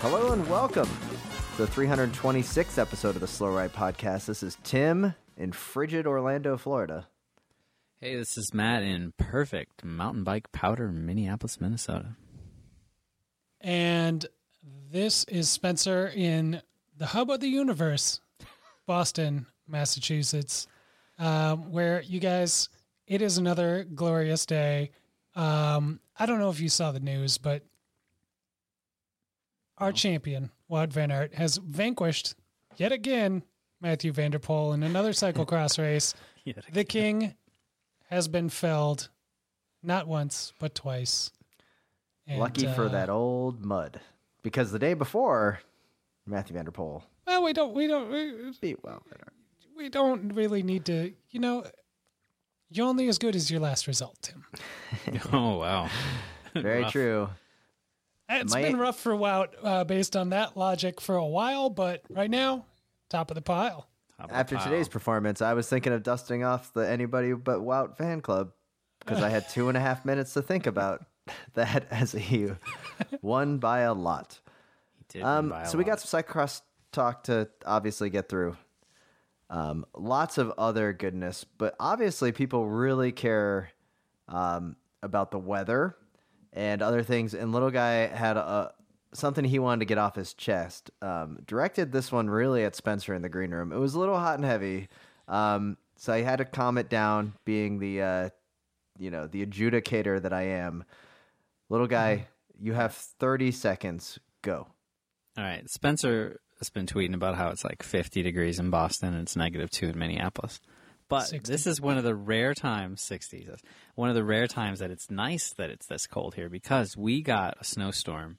Hello and welcome to the 326th episode of the Slow Ride Podcast. This is Tim in frigid Orlando, Florida. Hey, this is Matt in perfect mountain bike powder, Minneapolis, Minnesota. And this is Spencer in the hub of the universe, Boston, Massachusetts, um, where you guys, it is another glorious day. Um, I don't know if you saw the news, but our champion, Wout Van Aert, has vanquished yet again Mathieu van der Poel in another cyclocross race. The king has been felled not once, but twice. And, Lucky for uh, that old mud. Because the day before, Mathieu van der Poel Well, we don't, we don't, we, beat Aert. we don't really need to, you know, you're only as good as your last result, Tim. Oh, wow. Very Rough. true. It's My- been rough for Wout uh, based on that logic for a while, but right now, top of the pile. Top of the After pile. today's performance, I was thinking of dusting off the Anybody But Wout fan club because I had two and a half minutes to think about that as he won by a lot. He did Um, buy a so we got lot. some cyclocross talk to obviously get through. Um, lots of other goodness, but obviously people really care um, about the weather and other things. And little guy had a something he wanted to get off his chest. Um, directed this one really at Spencer in the green room. It was a little hot and heavy, um, so I had to calm it down. Being the uh, you know the adjudicator that I am, little guy, you have thirty seconds. Go. All right. Spencer has been tweeting about how it's like 50 degrees in Boston and it's negative two in Minneapolis. But 60. this is one of the rare times, 60, yes, one of the rare times that it's nice that it's this cold here because we got a snowstorm.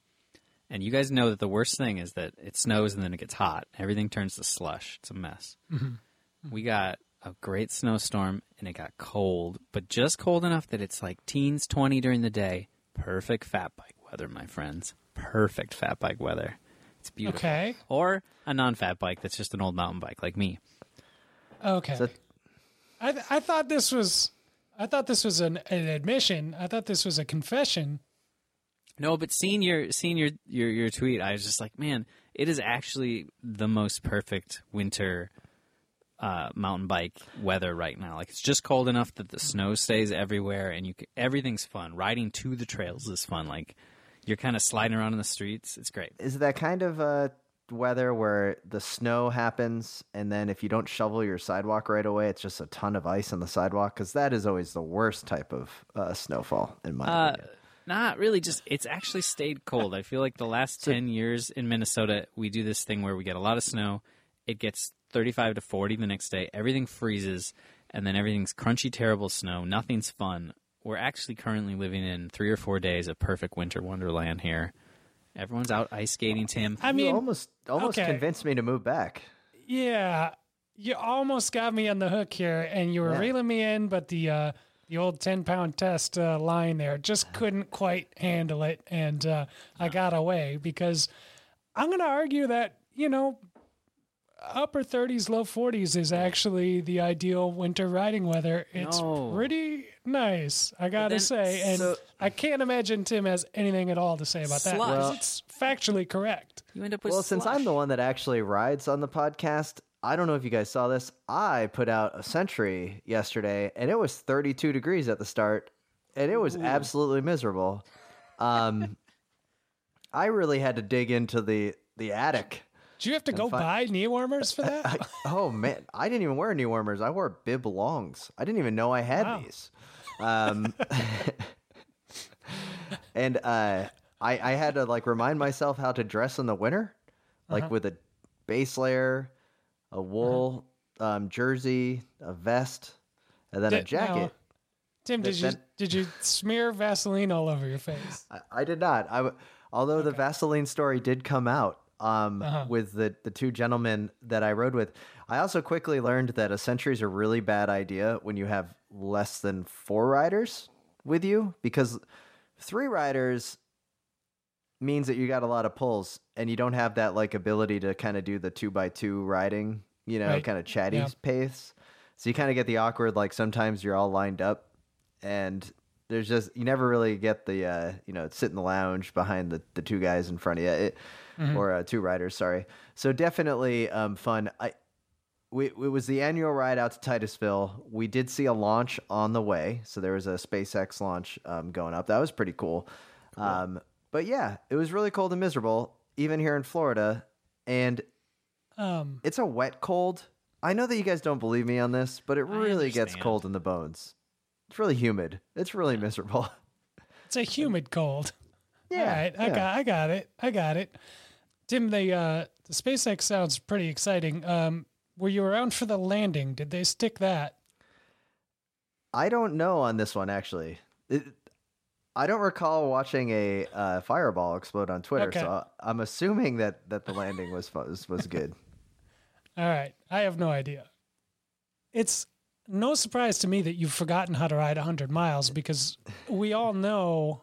And you guys know that the worst thing is that it snows and then it gets hot. Everything turns to slush. It's a mess. Mm-hmm. We got a great snowstorm and it got cold, but just cold enough that it's like teens 20 during the day. Perfect fat bike weather, my friends. Perfect fat bike weather. It's beautiful. Okay. Or a non-fat bike that's just an old mountain bike like me. Okay. So- I, th- I thought this was, I thought this was an, an admission. I thought this was a confession. No, but seeing your seeing your, your your tweet, I was just like, man, it is actually the most perfect winter uh, mountain bike weather right now. Like it's just cold enough that the snow stays everywhere, and you can, everything's fun. Riding to the trails is fun. Like you're kind of sliding around in the streets. It's great. Is that kind of uh, weather where the snow happens, and then if you don't shovel your sidewalk right away, it's just a ton of ice on the sidewalk? Because that is always the worst type of uh, snowfall, in my Uh, opinion. not really. Just it's actually stayed cold. I feel like the last ten years in Minnesota, we do this thing where we get a lot of snow. It gets thirty-five to forty the next day. Everything freezes, and then everything's crunchy, terrible snow. Nothing's fun. We're actually currently living in three or four days of perfect winter wonderland here. Everyone's out ice skating. Tim, I you mean, almost almost okay. convinced me to move back. Yeah, you almost got me on the hook here, and you were Yeah. reeling me in, but the uh, the old ten pound test uh, line there just couldn't quite handle it, and uh, I got away because I'm going to argue that you know upper 30s, low 40s is actually the ideal winter riding weather. It's No. pretty nice, I got to then- say, and so- I can't imagine Tim has anything at all to say about that. 'cause Slush. it's factually correct. you end up with Well, since I'm the one that actually rides on the podcast, I don't know if you guys saw this. I put out a century yesterday, and it was 32 degrees at the start, and it was absolutely miserable. Um, I really had to dig into the the attic. Do you have to go buy knee warmers for that? I, oh man, I didn't even wear knee warmers. I wore bib longs. I didn't even know I had Wow. these. Um, and uh, I, I had to like remind myself how to dress in the winter, like with a base layer, a wool um, jersey, a vest, and then a Did- jacket. Tim, did you did you smear Vaseline all over your face? I, I did not. I although the Vaseline story did come out um, Uh-huh. with the the two gentlemen that I rode with. I also quickly learned that a century is a really bad idea when you have less than four riders with you because three riders means that you got a lot of pulls and you don't have that like ability to kind of do the two by two riding, you know, Right. kind of chatty Yeah. pace. So you kind of get the awkward like sometimes you're all lined up and there's just you never really get the uh you know sit in the lounge behind the the two guys in front of you it, or uh, two riders sorry so definitely um fun i we, it was the annual ride out to Titusville. We did see a launch on the way, so there was a SpaceX launch um, going up. That was pretty cool. Um, but yeah, it was really cold and miserable, even here in Florida. And Um, it's a wet cold. I know that you guys don't believe me on this, but it really gets cold in the bones. It's really humid. It's really miserable. it's a humid cold. Yeah, All right, I yeah. got I got it. I got it. Tim, the uh, the SpaceX sounds pretty exciting. Um, were you around for the landing? Did they stick that? I don't know on this one actually. It, I don't recall watching a uh, fireball explode on Twitter, Okay. so I'm assuming that that the landing was was, was good. All right, I have no idea. It's no surprise to me that you've forgotten how to ride 100 miles because we all know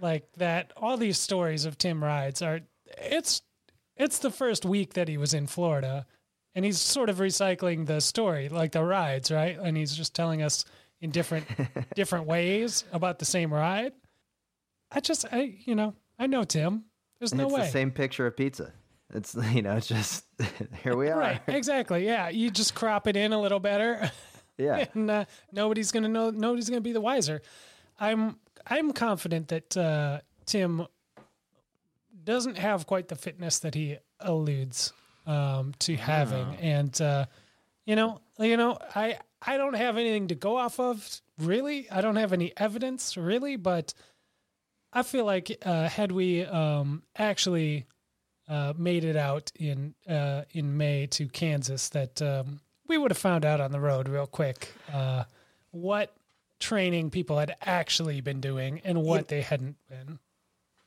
like that all these stories of Tim rides are it's it's the first week that he was in Florida and he's sort of recycling the story like the rides, right? And he's just telling us in different different ways about the same ride. I just I you know, I know Tim. There's And no it's way. the same picture of pizza. It's you know, it's just here we are. Right, exactly. Yeah, you just crop it in a little better. Yeah. and uh, nobody's gonna know. Nobody's gonna be the wiser. I'm I'm confident that uh, Tim doesn't have quite the fitness that he alludes um, to having, and uh, you know, you know, I I don't have anything to go off of really. I don't have any evidence really, but I feel like uh, had we um, actually uh, made it out in uh, in May to Kansas, that um, we would have found out on the road real quick uh, what training people had actually been doing and what they hadn't been.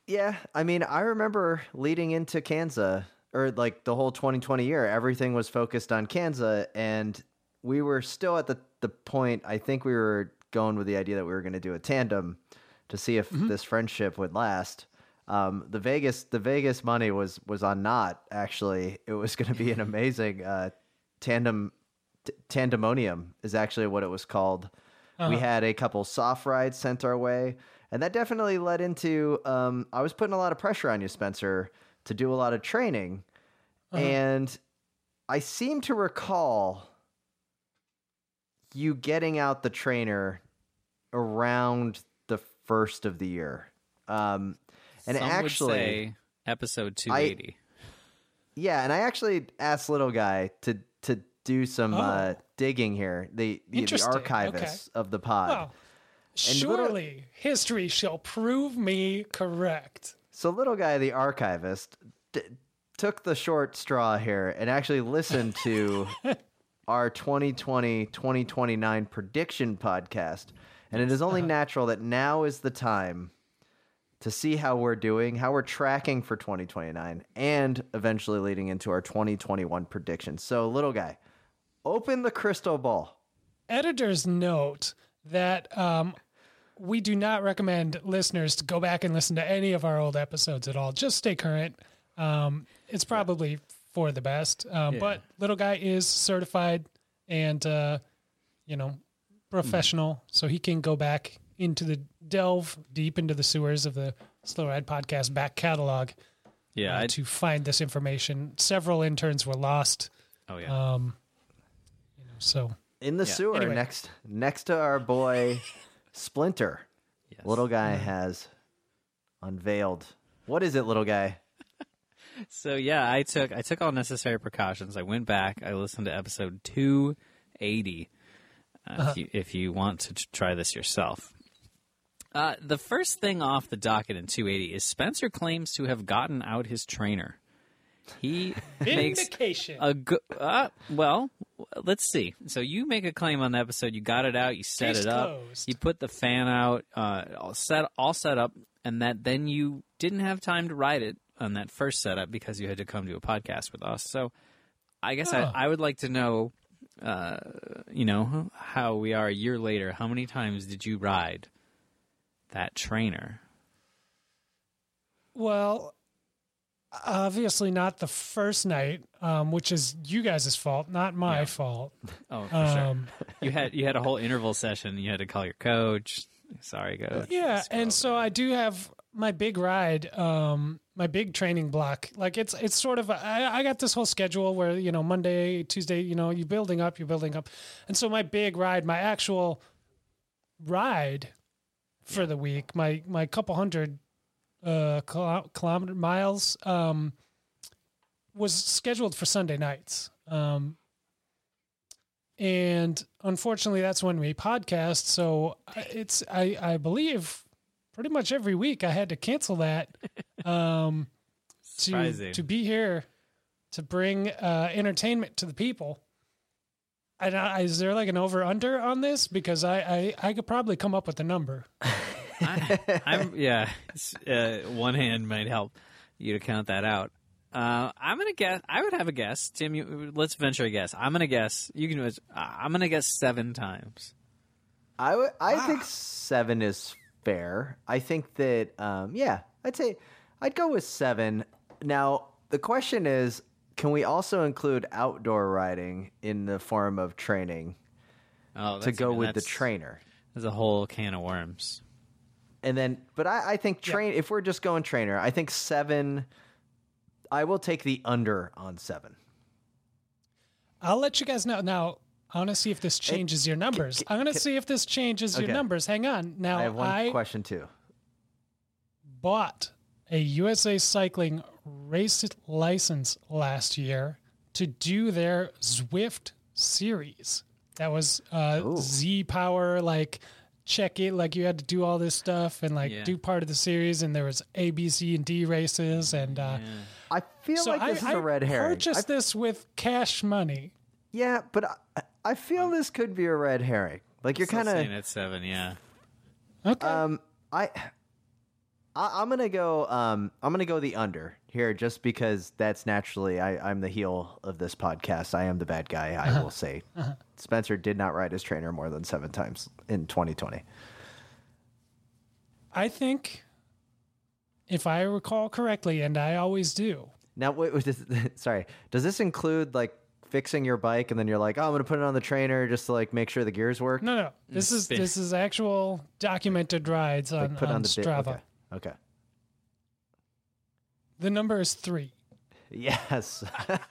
Yeah, I mean, I remember leading into Kansas or like the whole 2020 year, everything was focused on Kansas and we were still at the the point I think we were going with the idea that we were going to do a tandem to see if this friendship would last. Um, the Vegas the Vegas money was was on not actually. It was going to be an amazing uh, tandem t- tandemonium is actually what it was called. We had a couple soft rides sent our way, and that definitely led into um, I was putting a lot of pressure on you, Spencer, to do a lot of training, and I seem to recall you getting out the trainer around the first of the year. Um, and Some actually, would say episode 280. yeah, and I actually asked little guy to to do some uh, Oh. digging here. The the, the archivist of the pod. Well, surely history shall prove me correct. So little guy, the archivist, d- took the short straw here and actually listened to our 2020-2029 prediction podcast. And it is only natural that now is the time to see how we're doing, how we're tracking for 2029, and eventually leading into our 2021 predictions. So little guy, open the crystal ball. Editor's note that um, we do not recommend listeners to go back and listen to any of our old episodes at all. Just stay current. Um, it's probably for the best. Um, But little guy is certified and uh, you know professional, so he can go back into the delve deep into the sewers of the Slow Ride podcast back catalog yeah. uh, to find this information. Several interns were lost. oh, yeah. Um, so in the Yeah. sewer Anyway. next next to our boy Splinter. yes. Little guy has unveiled. What is it, little guy? So yeah, I took I took all necessary precautions. I went back. I listened to episode 280. Uh, if, you, if you want to try this yourself. Uh, the first thing off the docket in 280 is Spencer claims to have gotten out his trainer. He makes a good. Uh, well, let's see. So you make a claim on the episode. You got it out. You set Case it up. closed. You put the fan out. Uh, all set all set up, and that then you didn't have time to write it on that first setup because you had to come to a podcast with us. So I guess Oh. I, I would like to know, uh, you know, how we are a year later. How many times did you ride that trainer? Well, obviously not the first night, um, which is you guys' fault, not my Yeah. fault. Oh, for sure. Um, You had you had a whole interval session. You had to call your coach. Sorry, coach. yeah, and so I do have my big ride, um, my big training block. Like it's it's sort of I, I got this whole schedule where you know Monday, Tuesday, you know, you're building up, you're building up, and so my big ride, my actual ride for the week, my my couple hundred uh kilometer miles, um, was scheduled for Sunday nights. Um, and unfortunately, that's when we podcast. So it's I I believe pretty much every week I had to cancel that um, to to be here to bring uh, entertainment to the people. And I, is there like an over under on this? Because I, I I could probably come up with a number. I, I'm yeah. Uh, one hand might help you to count that out. Uh, I'm gonna guess. I would have a guess. Tim, you, let's venture a guess. I'm gonna guess. You can. Uh, I'm gonna guess seven times. I would. I think seven is fair. I think that. Um, yeah, I'd say I'd go with seven. Now the question is, can we also include outdoor riding in the form of training Oh, to that's go even- with the trainer? There's a whole can of worms. And then, but I, I think train. If we're just going trainer, I think seven. I will take the under on seven. I'll let you guys know. Now, I want to see if this changes your numbers. I'm going to can- see if this changes your numbers. Hang on. Now, I have one I question too. bought a USA Cycling race license last year to do their Zwift series. That was uh, Z Power, like check it, like you had to do all this stuff and like Yeah. do part of the series. And there was A, B, C, and D races. And uh, I feel so like I, this is I a red herring. purchased I- this with cash money. yeah, but I, I feel this could be a red herring. Like you're kind of saying at seven. Yeah. Okay. Um, I, I I'm gonna go. Um, I'm gonna go the under here, just because that's naturally I, I'm the heel of this podcast. I am the bad guy. I will uh-huh. say, uh-huh. Spencer did not ride his trainer more than seven times in 2020. I think, if I recall correctly, and I always do, Now, wait, wait, this, sorry. Does this include like fixing your bike and then you're like, oh, I'm gonna put it on the trainer just to like make sure the gears work? no, no, this mm, is this is actual documented rides on, like put on, on the bit- Strava. Okay. okay. The number is three. Yes.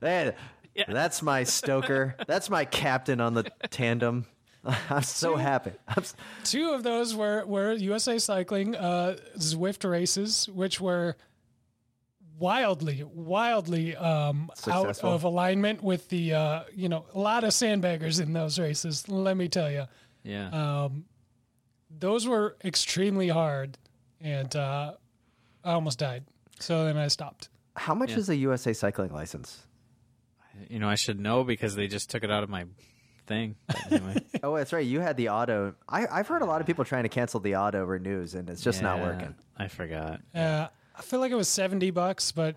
Man, That's my stoker. That's my captain on the tandem. I'm so happy. I'm s- Two of those were were USA Cycling uh, Zwift races, which were wildly, wildly um, out of alignment with the uh, you know a lot of sandbaggers in those races. Let me tell you, Yeah. um, those were extremely hard, and uh, I almost died. So then I stopped. How much Yeah. is a USA cycling license? you know, I should know because they just took it out of my thing. But anyway. Oh, that's right. You had the auto. I, I've heard a lot of people trying to cancel the auto renews, and it's just not Yeah, working. I forgot. Uh, I feel like it was seventy bucks, but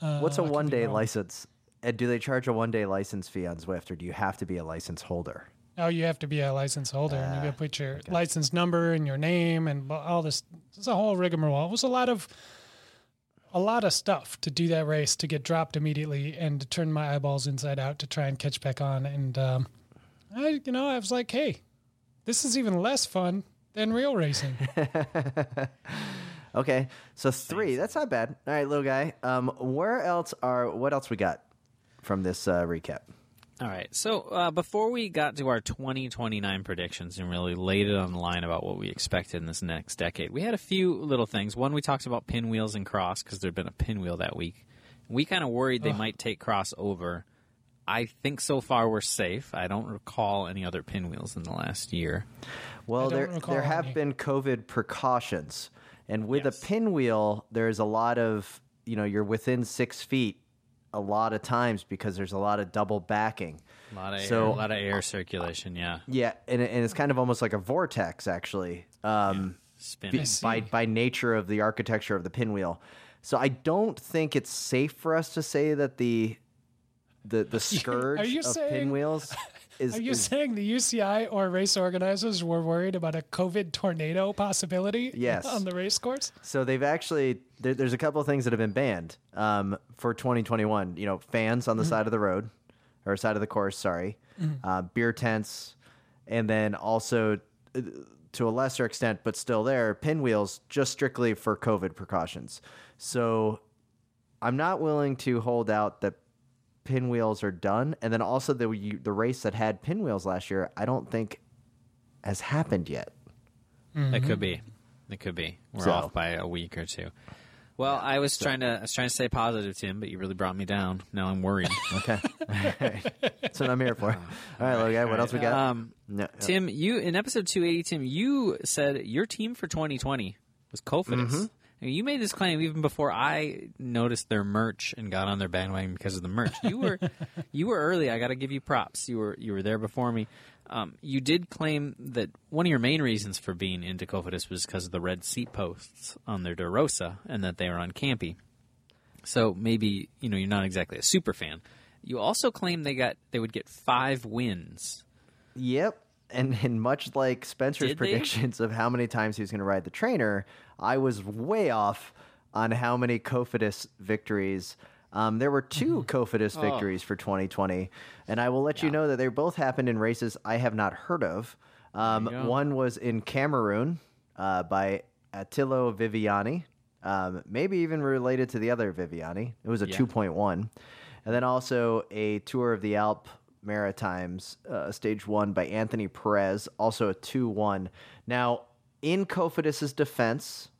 uh, What's a I could be one day wrong. license? And do they charge a one day license fee on Zwift, or do you have to be a license holder? Oh, you have to be a license holder, and you got to put your license number and your name and all this. It's a whole rigmarole. It was a lot of, a lot of stuff to do that race to get dropped immediately and to turn my eyeballs inside out to try and catch back on. And um, I, you know, I was like, hey, this is even less fun than real racing. Okay, so three. That's not bad. All right, little guy. Um, where else are? What else we got from this uh, recap? All right. So uh, before we got to our 2029 predictions and really laid it on the line about what we expected in this next decade, we had a few little things. One, we talked about pinwheels and cross because there'd been a pinwheel that week. We kind of worried they might take cross over. I think so far we're safe. I don't recall any other pinwheels in the last year. Well, there there have any. been COVID precautions, and with Yes. a pinwheel, there's a lot of you know you're within six feet a lot of times because there's a lot of double backing. A lot of So- air, a lot of air circulation. Yeah, Yeah, and, and it's kind of almost like a vortex, actually, um, spin. be- by by nature of the architecture of the pinwheel. So I don't think it's safe for us to say that the the the scourge you of saying- pinwheels is, Are you is saying the UCI or race organizers were worried about a COVID tornado possibility Yes. on the race course? So they've actually there, there's a couple of things that have been banned um, for 2021. You know, fans on the side of the road or side of the course. Sorry, uh, beer tents, and then also uh, to a lesser extent, but still there, pinwheels just strictly for COVID precautions. So I'm not willing to hold out that pinwheels are done, and then also the you- the race that had pinwheels last year, I don't think has happened yet. It could be. It could be. We're So- off by a week or two. Well, I was trying to I was trying to stay positive, Tim, but you really brought me down. Now I'm worried. Okay. That's what I'm here for. All right, Logan, what else we got? um, No, Tim, you in episode 280, Tim, you said your team for 2020 was Cofidis. Mm-hmm. And you made this claim even before I noticed their merch and got on their bandwagon because of the merch. You were you were early. I got to give you props. You were you were there before me. Um, you did claim that one of your main reasons for being into Cofidis was because of the red seat posts on their DeRosa and that they were on Campy. So maybe you know you're not exactly a super fan. You also claimed they got they would get five wins. Yep. And, and much like Spencer's Did they? predictions of how many times he was going to ride the trainer, I was way off on how many Cofidis victories. Um, there were two Mm-hmm. Cofidis Oh. victories for 2020, and I will let you know that they both happened in races I have not heard of. Um, There you go. one was in Cameroon uh, by Attilio Viviani, um, maybe even related to the other Viviani. It was a Yeah. 2.1. And then also a tour of the Alp Maritimes, uh, stage one by Anthony Perez, also a 2 1. Now, in Cofidis's defense,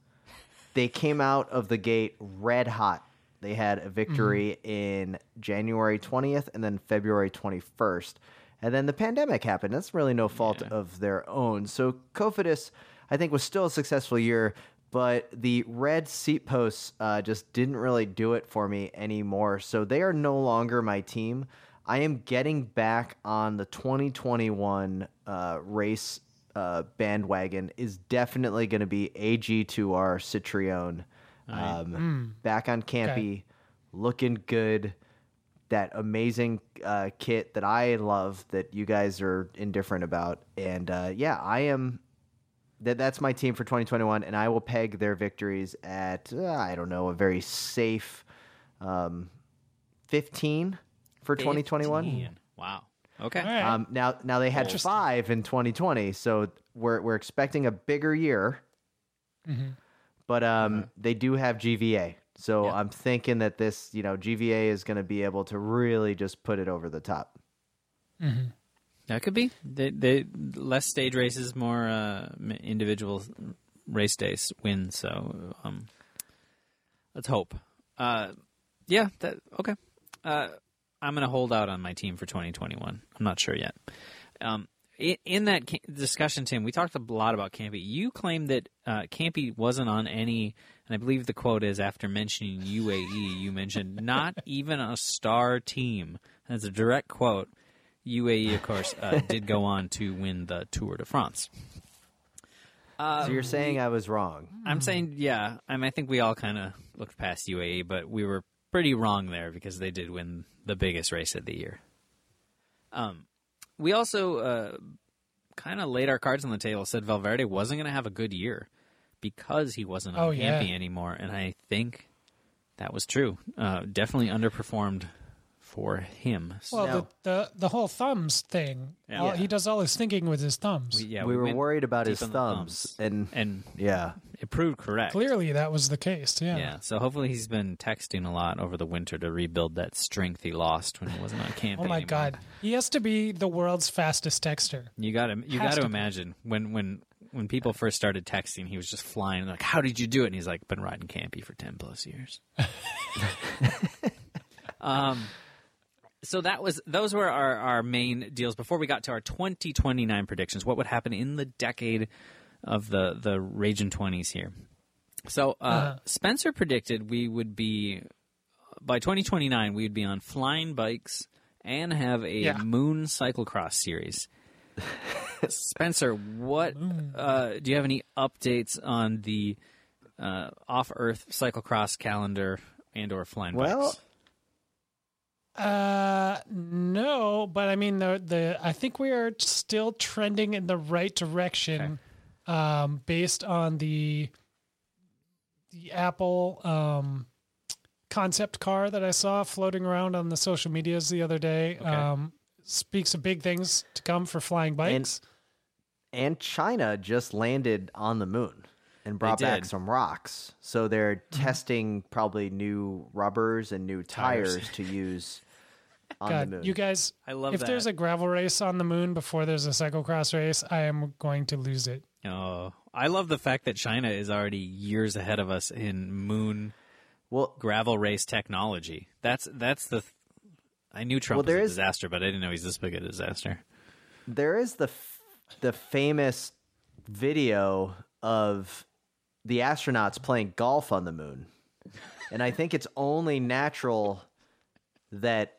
they came out of the gate red hot. They had a victory in January 20th and then February 21st. And then the pandemic happened. That's really no fault of their own. So Cofidis, I think, was still a successful year, but the red seat posts uh, just didn't really do it for me anymore. So they are no longer my team. I am getting back on the 2021 uh, race uh, bandwagon. Is definitely going to be AG2R Citroën. Um, Back on Campy, looking good. That amazing uh, kit that I love that you guys are indifferent about, and uh, yeah, I am. That that's my team for 2021, and I will peg their victories at uh, I don't know a very safe um, 15 for 2021. Wow. Okay. All right. Um, now, now they had five in 2020, so we're we're expecting a bigger year. But um, they do have GVA, so Yeah. I'm thinking that this, you know, GVA is going to be able to really just put it over the top. That could be. They, they less stage races, more uh, individual race days wins. So um, let's hope. Uh, yeah. That okay. Uh, I'm going to hold out on my team for 2021. I'm not sure yet. Um, in, that discussion, Tim, we talked a lot about Campy. You claimed that uh, Campy wasn't on any, and I believe the quote is after mentioning UAE, you mentioned not even a star team. That's a direct quote. UAE, of course, uh, did go on to win the Tour de France. so you're saying I was wrong? I'm saying, yeah. I mean, I think we all kind of looked past UAE, but we were pretty wrong there because they did win the biggest race of the year. Um, we also uh, kind of laid our cards on the table. Said Valverde wasn't going to have a good year because he wasn't on Oh, yeah. Campy anymore, and I think that was true. Uh, definitely underperformed for him. well, No. the, the the whole thumbs thing. Yeah. all- he does all his thinking with his thumbs. We- yeah, we, were worried about his on the thumbs, and and yeah, it proved correct. Clearly, that was the case. Yeah. Yeah, so hopefully he's been texting a lot over the winter to rebuild that strength he lost when he wasn't on camp. Oh my anymore. God, he has to be the world's fastest texter. You got to you got to to be. imagine when when when people first started texting, he was just flying. Like, how did you do it? And he's like, been riding campy for ten plus years. um, so that was those were our our main deals. Before we got to our twenty twenty nine predictions, what would happen in the decade of the the Raging twenties here? So uh, Uh-huh. Spencer predicted we would be by 2029, we would be on flying bikes and have a Yeah. moon cyclocross series. Spencer, what uh, do you have any updates on the uh, off-Earth cyclocross calendar and/or flying Well, bikes? Uh, no, but I mean the the I think we are still trending in the right direction, um, based on the the Apple um concept car that I saw floating around on the social medias the other day. Um, speaks of big things to come for flying bikes. and China just landed on the moon and brought back some rocks. So they're Mm-hmm. testing probably new rubbers and new Tires. tires, to use on the God, moon. you guys, I love if that. there's a gravel race on the moon before there's a cyclocross race, I am going to lose it. Oh, I love the fact that China is already years ahead of us in moon well, gravel race technology. That's that's the. Th- I knew Trump Well, there was a is- disaster, but I didn't know he's this big a disaster. there is the f- the famous video of the astronauts playing golf on the moon. And I think it's only natural that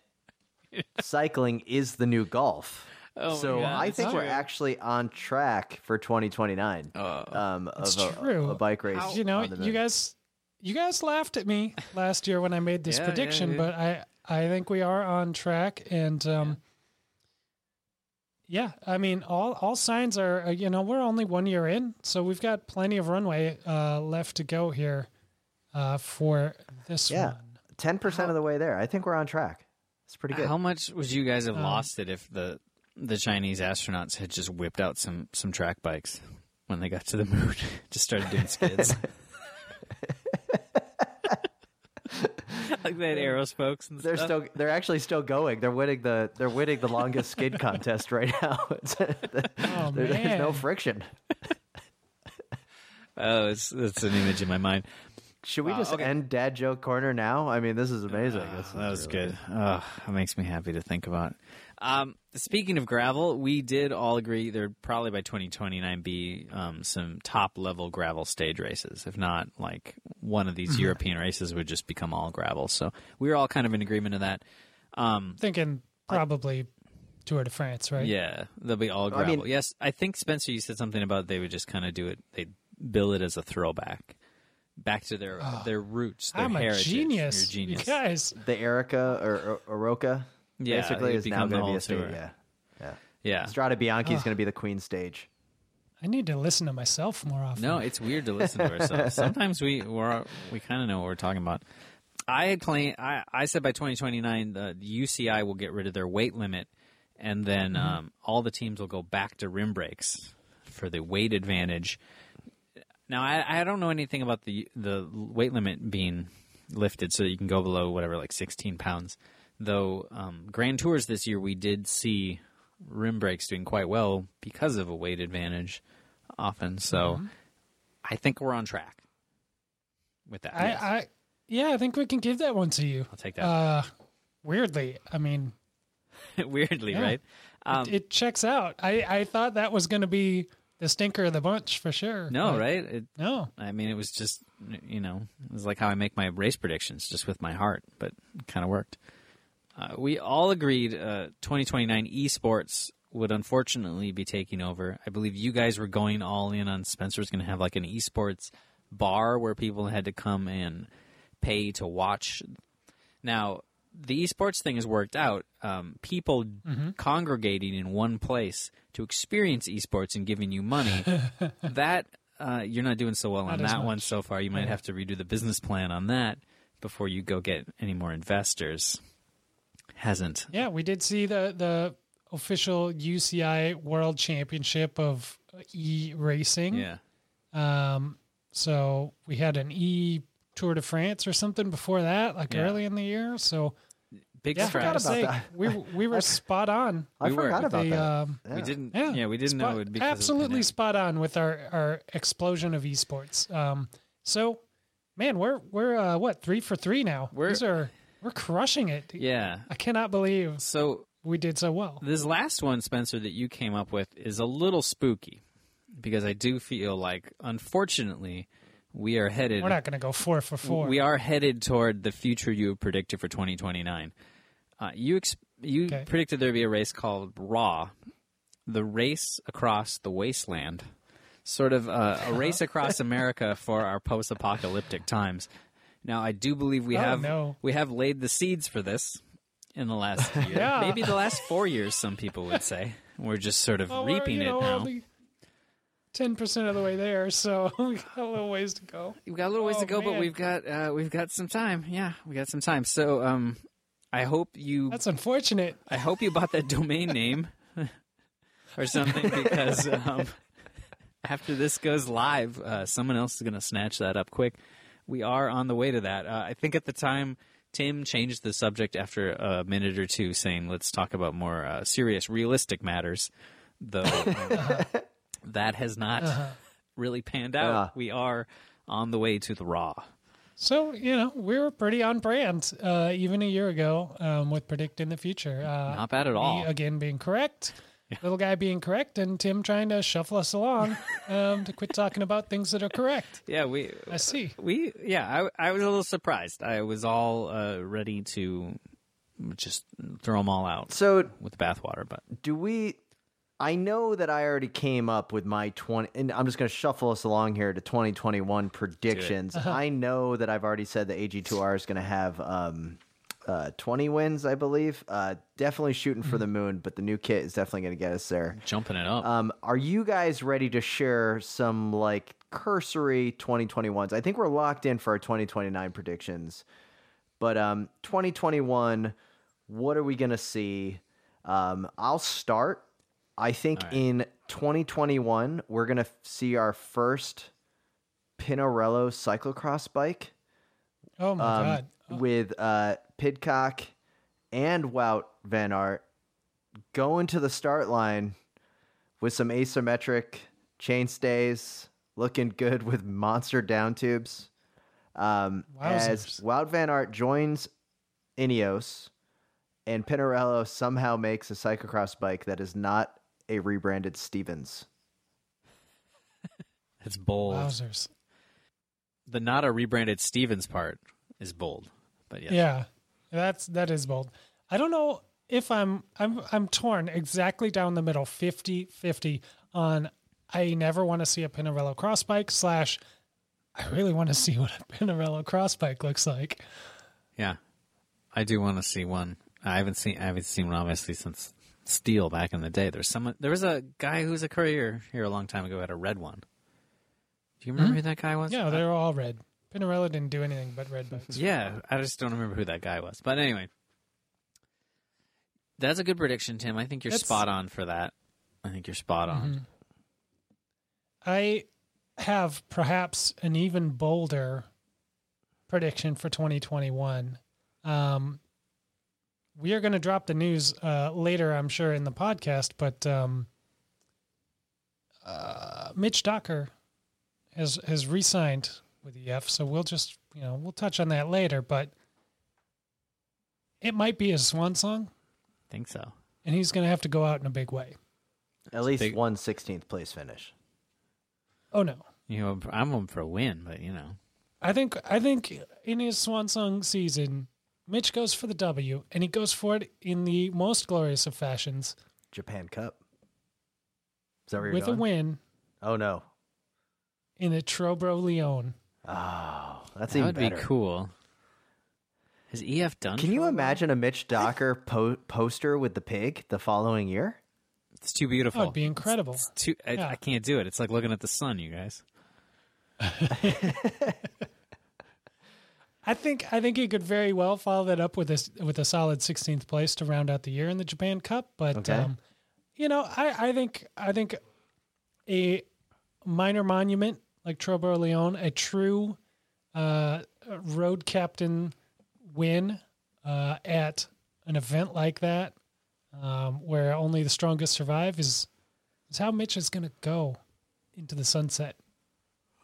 cycling is the new golf. Oh so God, I that's think we're true. actually on track for 2029 um, of It's a, true. a bike race. you know, you guys, you guys laughed at me last year when I made this Yeah, yeah, prediction, yeah. but I, I think we are on track, and um, yeah, I mean, all all signs are, uh, you know, we're only one year in, so we've got plenty of runway uh, left to go here uh, for this Yeah, one. 10% of the way there. I think we're on track. It's pretty good. How much would you guys have Um, lost it if the the Chinese astronauts had just whipped out some some track bikes when they got to the moon, just started doing skids? like they had arrow spokes and They're stuff. still they're actually still going. They're winning the they're winning the longest skid contest right now. It's, Oh there- there's no friction. oh, it's it's an image in my mind. Should we Wow, just okay. end Dad joke corner now? I mean, this is amazing. This That was really- good. Oh, it makes me happy to think about. Um, speaking of gravel, we did all agree there'd probably by 2029 be um, some top level gravel stage races. If not, like one of these European races would just become all gravel. So we were all kind of in agreement of that. Um, thinking probably Tour de France, right? yeah, they'll be all I gravel. mean- yes, I think Spencer, you said something about they would just kind of do it. They'd bill it as a throwback back to their ah. their roots, their I'm a heritage. genius, You're a genius. you guys. The Eroica or, or Eroica, Yeah, basically, is now going to be a stage. Yeah, yeah. Yeah. Strade Bianche is ah. going to be the queen stage. I need to listen to myself more often. No, it's weird to listen to ourselves. Sometimes we we're, we kind of know what we're talking about. I had claimed I, I said by 2029 the, the UCI will get rid of their weight limit, and then mm-hmm. um, all the teams will go back to rim brakes for the weight advantage. Now I, I don't know anything about the the weight limit being lifted so that you can go below whatever like 16 pounds. Though um, Grand Tours this year we did see rim brakes doing quite well because of a weight advantage often. So I think we're on track with that. I, Yes. I, yeah, I think we can give that one to you. I'll take that. Uh, weirdly, I mean, Weirdly, yeah. right? Um, it checks out. I, I thought that was going to be the stinker of the bunch for sure. no, right? It, No, I mean, it was just you know, it was like how I make my race predictions, just with my heart, but it kind of worked. Uh, we all agreed uh, 2029 esports would unfortunately be taking over. I believe you guys were going all in on Spencer's going to have like an esports bar where people had to come and pay to watch. Now, the esports thing has worked out. Um, people congregating in one place to experience esports and giving you money. that uh, you're not doing so well on Not as that one so far. You might have to redo the business plan on that before you go get any more investors. Hasn't. yeah, we did see the the official UCI World Championship of e racing. Yeah. Um, so we had an e Tour de France or something before that, like Yeah. early in the year. So Big yeah, I strides. gotta say, that. we we were spot on. I We forgot with about the, that. um, We didn't. Yeah, Yeah, we didn't spot- know it would because of the absolutely spot on with our our explosion of esports. Um, so man, we're we're uh, what three for three now. We're- These are we're crushing it. Yeah. I cannot believe So we did so well. this last one, Spencer, that you came up with is a little spooky because I do feel like, unfortunately, we are headed. We're not going to go four for four. We are headed toward the future you have predicted for 2029. Uh, you ex- you Okay. predicted there'd be a race called Raw, the race across the wasteland, sort of uh, a race across America for our post-apocalyptic times. Now, I do believe we Oh, have no. we have laid the seeds for this in the last year, Yeah. maybe the last four years. Some people would say we're just sort of Well, reaping you know, it now. Ten percent of the way there, so we got a little ways to go. We've got a little ways Oh, to go, but we've got uh, we've got some time. Yeah, we got some time. So, um, I hope you That's unfortunate. I hope you bought that domain name or something because um, after this goes live, uh, someone else is going to snatch that up quick. We are on the way to that. Uh, I think at the time, Tim changed the subject after a minute or two, saying, let's talk about more uh, serious, realistic matters, though that has not really panned out. Yeah. We are on the way to the Raw. So you know we were pretty on brand uh, even a year ago um, with predicting the future. Uh, Not bad at all. me, again being correct, little guy being correct, and Tim trying to shuffle us along um, to quit talking about things that are correct. Yeah, we I see. we yeah I, I was a little surprised i was all uh, ready to just throw them all out So with the bathwater but do we I know that I already came up with my 20 and I'm just going to shuffle us along here to 2021 predictions. I know that I've already said the AG2R is going to have um uh 20 wins, I believe. Uh definitely shooting for the moon, but the new kit is definitely going to get us there. jumping it up Um are you guys ready to share some like cursory 2021s? I think we're locked in for our 2029 predictions. But um 2021 what are we going to see? Um I'll start I think in 2021, we're going to see our first Pinarello cyclocross bike Oh my um, god. with uh, Pidcock and Wout Van Aert going to the start line with some asymmetric chainstays, looking good with monster down tubes. Um, as. Wout Van Aert joins Ineos and Pinarello somehow makes a cyclocross bike that is not a rebranded Stevens. it's bold Wowzers. the not a rebranded stevens part is bold but yes. Yeah, that's that is bold. I don't know if I'm I'm I'm torn exactly down the middle, 50-50 on I never want to see a Pinarello cross bike slash I really want to see what a Pinarello cross bike looks like. yeah i do want to see one i haven't seen i haven't seen one obviously since steel back in the day there's someone there was a guy who was a courier here a long time ago had a red one do you remember who that guy was? Yeah, they're all red. Pinarello didn't do anything but red bikes. Yeah, I just don't remember who that guy was. But anyway, that's a good prediction, Tim. I think you're That's- spot on for that. I think you're spot on. Mm-hmm. I have perhaps an even bolder prediction for 2021. Um, we are going to drop the news uh, later, I'm sure, in the podcast, but um, uh, Mitch Docker has has re-signed with EF, so we'll just you know we'll touch on that later. But it might be his swan song, I think so. and he's going to have to go out in a big way. At least big- one 16th place finish. Oh no, You know, I'm hoping for a win, but you know, I think I think in his swan song season, Mitch goes for the W, and he goes for it in the most glorious of fashions Japan Cup. Is that where you're with going? a win Oh no. in the Tro-Bro Léon. Oh, that's that even would better. be cool. Has EF done? Can you for imagine a Mitch Docker po- poster with the pig the following year? It's too beautiful. That would be incredible. It's too. I, Yeah. I can't do it. It's like looking at the sun, you guys. I think I think he could very well follow that up with a with a solid 16th place to round out the year in the Japan Cup. But Okay. um, you know, I, I think I think a minor monument like Tro-Bro Léon, a true uh, road captain win uh, at an event like that, um, where only the strongest survive, is is how Mitch is going to go into the sunset.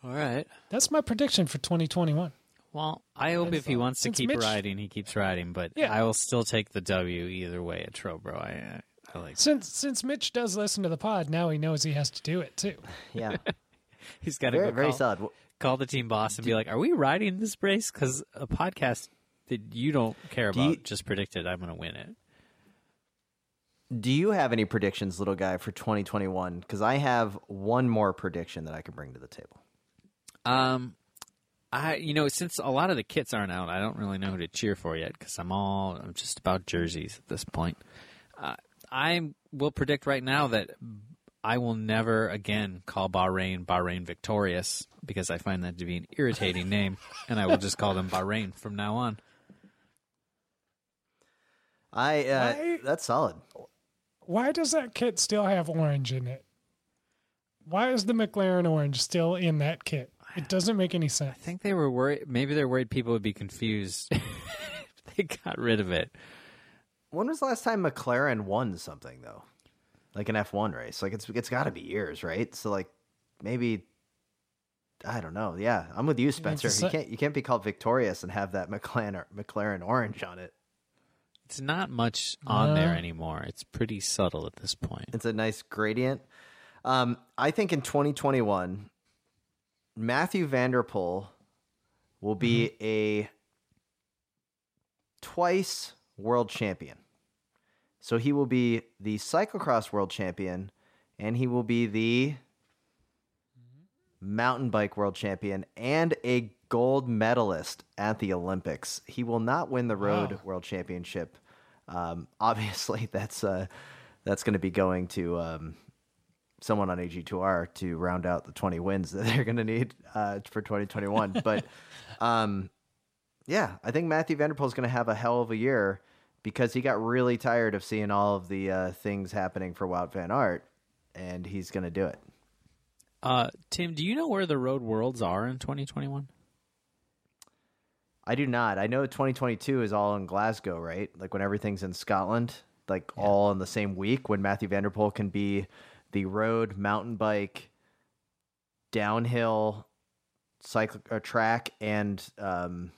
All right. That's my prediction for 2021. Well, I hope if he wants to Since keep Mitch- riding, he keeps riding. But Yeah. I will still take the W either way at Tro-Bro. I I like. Since since Mitch does listen to the pod, now he knows he has to do it too. Yeah, He's got to very go very call, solid. call the team boss and be like, "Are we riding this race?" Because a podcast that you don't care Do about you- just predicted I'm going to win it. Do you have any predictions, little guy, for 2021? Because I have one more prediction that I can bring to the table. Um, I you know since a lot of the kits aren't out, I don't really know who to cheer for yet because I'm all I'm just about jerseys at this point. Uh, I will predict right now that I will never again call Bahrain Bahrain victorious because I find that to be an irritating name, and I will just call them Bahrain from now on. I uh, Why- that's solid. Why does that kit still have orange in it? Why is the McLaren orange still in that kit? It doesn't make any sense. I think they were worried. Maybe they're worried people would be confused. they got rid of it. When was the last time McLaren won something though? Like an F1 race? Like it's it's got to be years, right? So like maybe I don't know. Yeah, I'm with you, Spencer. it's You can't you can't be called victorious and have that McLaren McLaren orange on it. It's not much on there Uh. anymore. It's pretty subtle at this point. It's a nice gradient. Um, I think in 2021, Mathieu van der Poel will be a twice world champion. So he will be the cyclocross world champion, and he will be the mountain bike world champion and a gold medalist at the Olympics. He will not win the road Wow. world championship. Um, obviously, that's uh, that's going to be going to um, someone on AG2R to round out the 20 wins that they're going to need uh, for 2021. but um, yeah, I think Mathieu van der Poel is going to have a hell of a year because he got really tired of seeing all of the uh, things happening for Wout Van Aert, and he's going to do it. Uh, Tim, do you know where the road worlds are in 2021? I do not. I know 2022 is all in Glasgow, right? Like when everything's in Scotland, like all in the same week when Mathieu van der Poel can be the road, mountain bike, downhill, cycle uh, track, and um,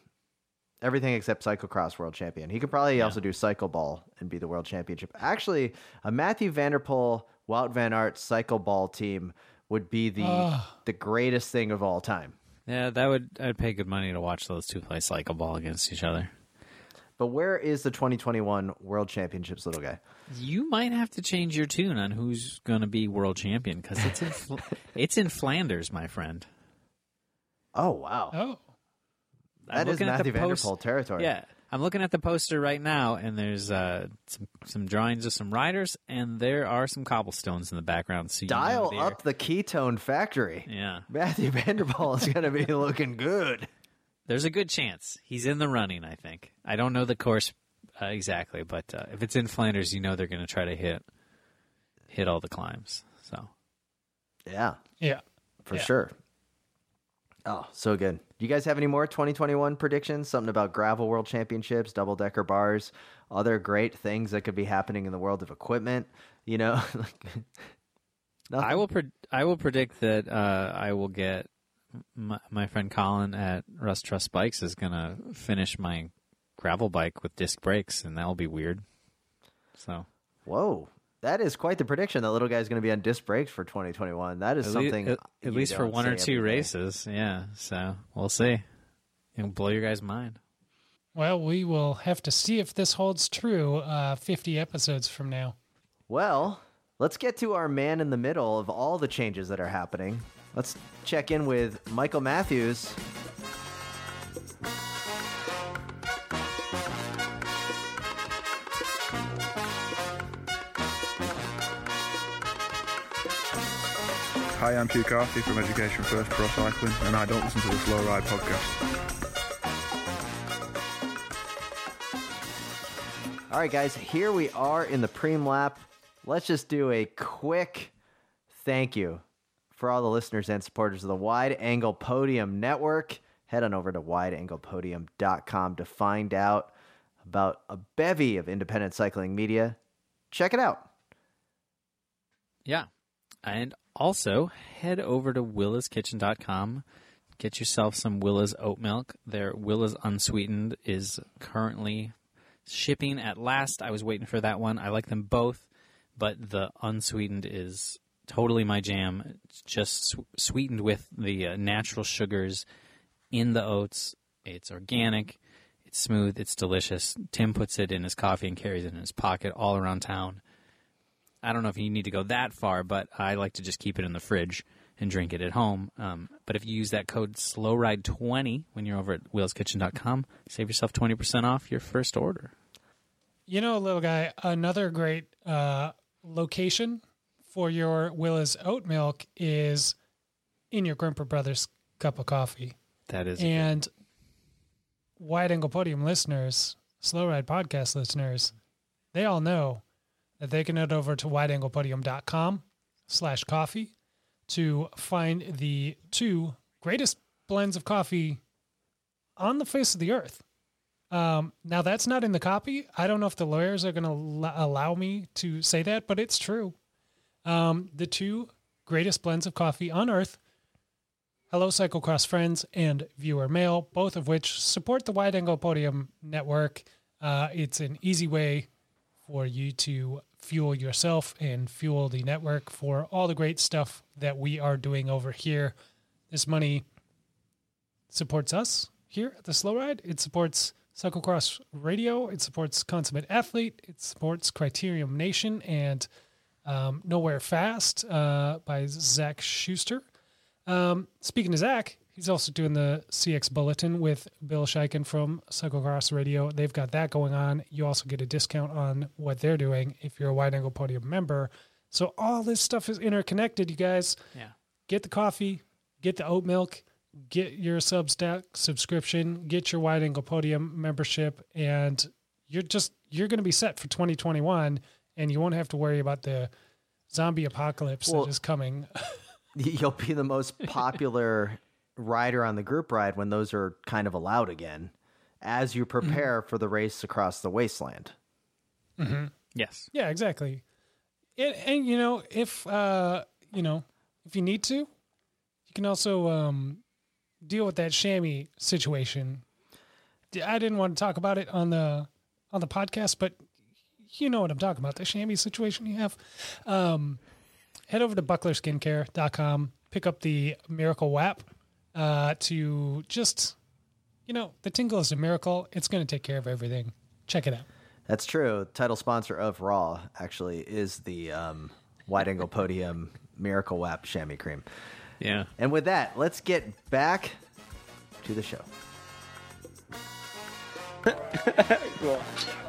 everything except cyclocross world champion. He could probably also do cycle ball and be the world championship. Actually, a Mathieu van der Poel, Wout Van Aert cycle ball team would be the Ugh. the greatest thing of all time. Yeah, that would I'd pay good money to watch those two play cycle ball against each other. But where is the 2021 World Championships, little guy? You might have to change your tune on who's going to be world champion because it's in Fl- it's in Flanders, my friend. Oh wow, Oh, I'm that is looking at the Matthew post- Vanderpool territory. Yeah, I'm looking at the poster right now, and there's uh, some some drawings of some riders, and there are some cobblestones in the background. So you Dial up the ketone factory. Yeah, Mathieu van der Poel is going to be looking good. There's a good chance he's in the running. I think I don't know the course uh, exactly, but uh, if it's in Flanders, you know they're going to try to hit hit all the climbs. So Yeah, yeah. for Yeah. sure. Oh, so good. Do you guys have any more 2021 predictions? Something about gravel world championships, double decker bars, other great things that could be happening in the world of equipment? You know, like. I will pre- I will predict that uh, I will get my, my friend Colin at Rust Trust Bikes is going to finish my gravel bike with disc brakes, and that'll be weird. So Whoa, that is quite the prediction. That little guy's going to be on disc brakes for 2021. That is at, lea- something. at, at least for one or two every day. races, yeah. So we'll see. It'll blow your guys' mind. Well, we will have to see if this holds true uh, 50 episodes from now. Well, let's get to our man in the middle of all the changes that are happening. Let's check in with Michael Matthews. Hi, I'm Hugh Carthy from Education First Pro Cycling, and I don't listen to the Slow Ride podcast. All right, guys, here we are in the preem lap. Let's just do a quick thank you for all the listeners and supporters of the Wide Angle Podium Network. Head on over to wideanglepodium.com to find out about a bevy of independent cycling media. Check it out. Yeah. And also head over to willaskitchen.com. Get yourself some Willa's oat milk. Their Willa's unsweetened is currently shipping at last. I was waiting for that one. I like them both, but the unsweetened is totally my jam. It's just sw- sweetened with the uh, natural sugars in the oats. It's organic. It's smooth. It's delicious. Tim puts it in his coffee and carries it in his pocket all around town. I don't know if you need to go that far, but I like to just keep it in the fridge and drink it at home. Um, but if you use that code SlowRide20 when you're over at willaskitchen.com, save yourself 20% off your first order. You know, little guy, another great uh, location for your Willa's oat milk is in your Grimpeur Brothers cup of coffee. That is And Wide Angle Podium listeners, Slow Ride podcast listeners, they all know that they can head over to wideanglepodium.com slash coffee to find the two greatest blends of coffee on the face of the earth. Um, now that's not in the copy. I don't know if the lawyers are going to allow me to say that, but it's true. Um, the two greatest blends of coffee on earth Hello, Cyclocross friends and viewer mail, both of which support the Wide Angle Podium Network. Uh, it's an easy way for you to fuel yourself and fuel the network for all the great stuff that we are doing over here. This money supports us here at the Slow Ride. It supports Cyclocross Radio. It supports Consummate Athlete. It supports Criterium Nation and um, Nowhere Fast uh, by Zach Schuster. Um, speaking of Zach, he's also doing the CX Bulletin with Bill Schieken from Cyclocross Radio. They've got that going on. You also get a discount on what they're doing if you're a Wide Angle Podium member. So all this stuff is interconnected, you guys. Yeah. Get the coffee, get the oat milk, get your Substack subscription, get your Wide Angle Podium membership, and you're just you're going to be set for 2021, and you won't have to worry about the zombie apocalypse Well- that is coming. You'll be the most popular rider on the group ride when those are kind of allowed again, as you prepare for the race across the wasteland. Yes. Yeah, exactly. And, and you know, if uh, you know, if you need to, you can also um, deal with that chamois situation. I didn't want to talk about it on the on the podcast, but you know what I'm talking about. The chamois situation you have. Um, head over to bucklerskincare.com, pick up the Miracle WAP uh, to just, you know, the tingle is a miracle. It's going to take care of everything. Check it out. That's true. Title sponsor of Raw actually is the um, Wide Angle Podium Miracle Wap Chamois Cream. Yeah. And with that, let's get back to the show. Cool.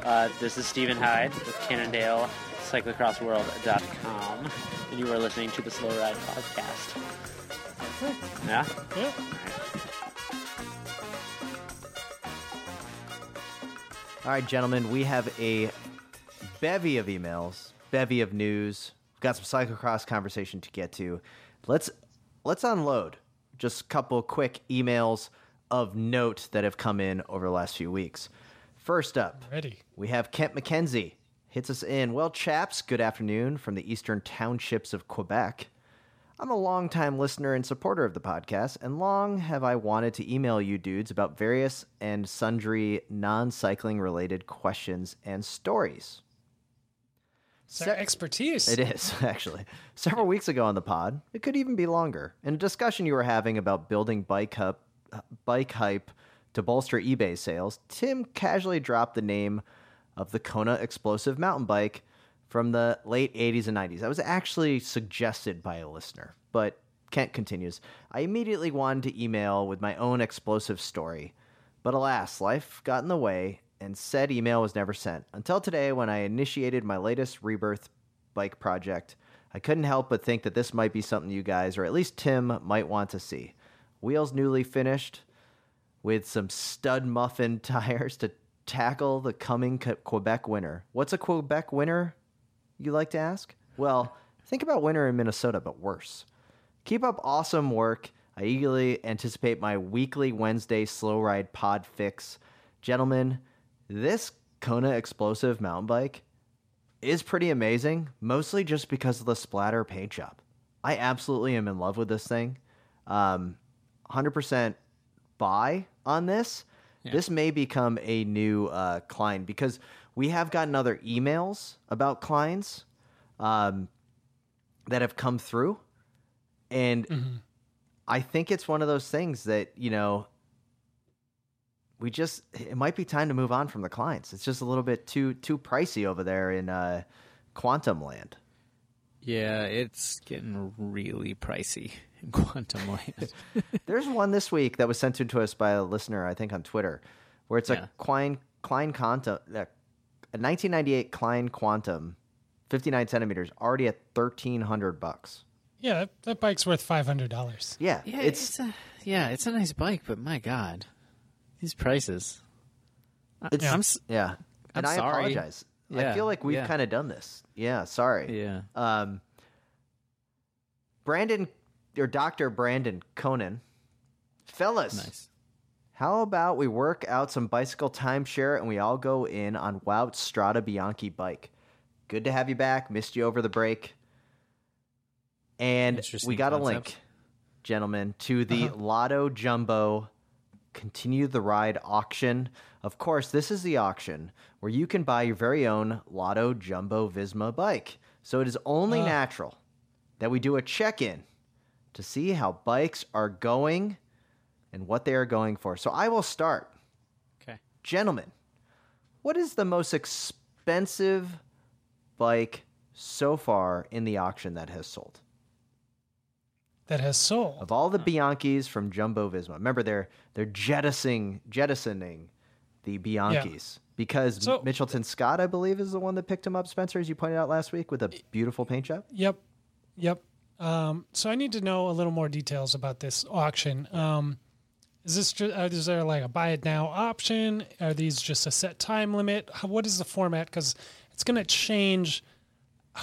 Uh, this is Stephen Hyde with Cannondale, cyclocrossworld.com, and you are listening to the Slow Ride Podcast. Yeah? Yeah. All right, gentlemen, we have a bevy of emails, bevy of news. We've got some cyclocross conversation to get to. Let's let's unload just a couple quick emails of note that have come in over the last few weeks. First up, Ready. we have Kent McKenzie hits us in. Well, chaps, good afternoon from the eastern townships of Quebec. I'm a longtime listener and supporter of the podcast, and long have I wanted to email you dudes about various and sundry non cycling related questions and stories. It's our Se- expertise. It is, actually. Several weeks ago on the pod, it could even be longer, in a discussion you were having about building bike, up, bike hype to bolster eBay sales, Tim casually dropped the name of the Kona Explosive mountain bike from the late 80s and 90s. That was actually suggested by a listener, but Kent continues. I immediately wanted to email with my own explosive story, but alas, life got in the way, and said email was never sent. Until today, when I initiated my latest rebirth bike project, I couldn't help but think that this might be something you guys, or at least Tim, might want to see. Wheels newly finished, with some stud muffin tires to tackle the coming Que- Quebec winter. What's a Quebec winter, you like to ask? Well, think about winter in Minnesota, but worse. Keep up awesome work. I eagerly anticipate my weekly Wednesday slow ride pod fix. Gentlemen, this Kona explosive mountain bike is pretty amazing, mostly just because of the splatter paint job. I absolutely am in love with this thing. Um, 100% buy on this. This may become a new uh, Klein because we have gotten other emails about Kleins. Um, that have come through, and Mm-hmm. I think it's one of those things that you know we just it might be time to move on from the Kleins. It's just a little bit too too pricey over there in uh, quantum land. Yeah, it's getting really pricey quantum land. There's one this week that was sent to us by a listener, I think on Twitter, where it's Yeah. a Klein Klein Quantum, uh, a 1998 Klein Quantum, 59 centimeters, already at 1300 bucks. Yeah, that, that bike's worth five hundred dollars. Yeah, yeah, it's it's, a yeah, it's a nice bike, but my god, these prices. I- It's- I'm yeah. I'm I sorry. apologize. I feel like we've yeah. kind of done this. Yeah, sorry. yeah. Um, Brandon or Dr. Brandon Conan, fellas, Nice. how about we work out some bicycle timeshare and we all go in on Wout Strade Bianche bike? Good to have you back. Missed you over the break. And we got a link, gentlemen, to the uh-huh. Lotto Jumbo Continue the Ride auction. Of course, this is the auction where you can buy your very own Lotto Jumbo Visma bike. So it is only ah. natural that we do a check in to see how bikes are going and what they are going for. So I will start. Okay. Gentlemen, what is the most expensive bike so far in the auction that has sold? That has sold. Of all the Bianchis from Jumbo Visma. Remember they're they're jettisoning jettisoning the Bianchis because So- Mitchelton Scott, I believe, is the one that picked him up, Spencer, as you pointed out last week with a beautiful paint job. Yep. Yep. Um, so I need to know a little more details about this auction. Um, is this ju- uh, is there like a buy it now option? Are these just a set time limit? How, what is the format? Because it's going to change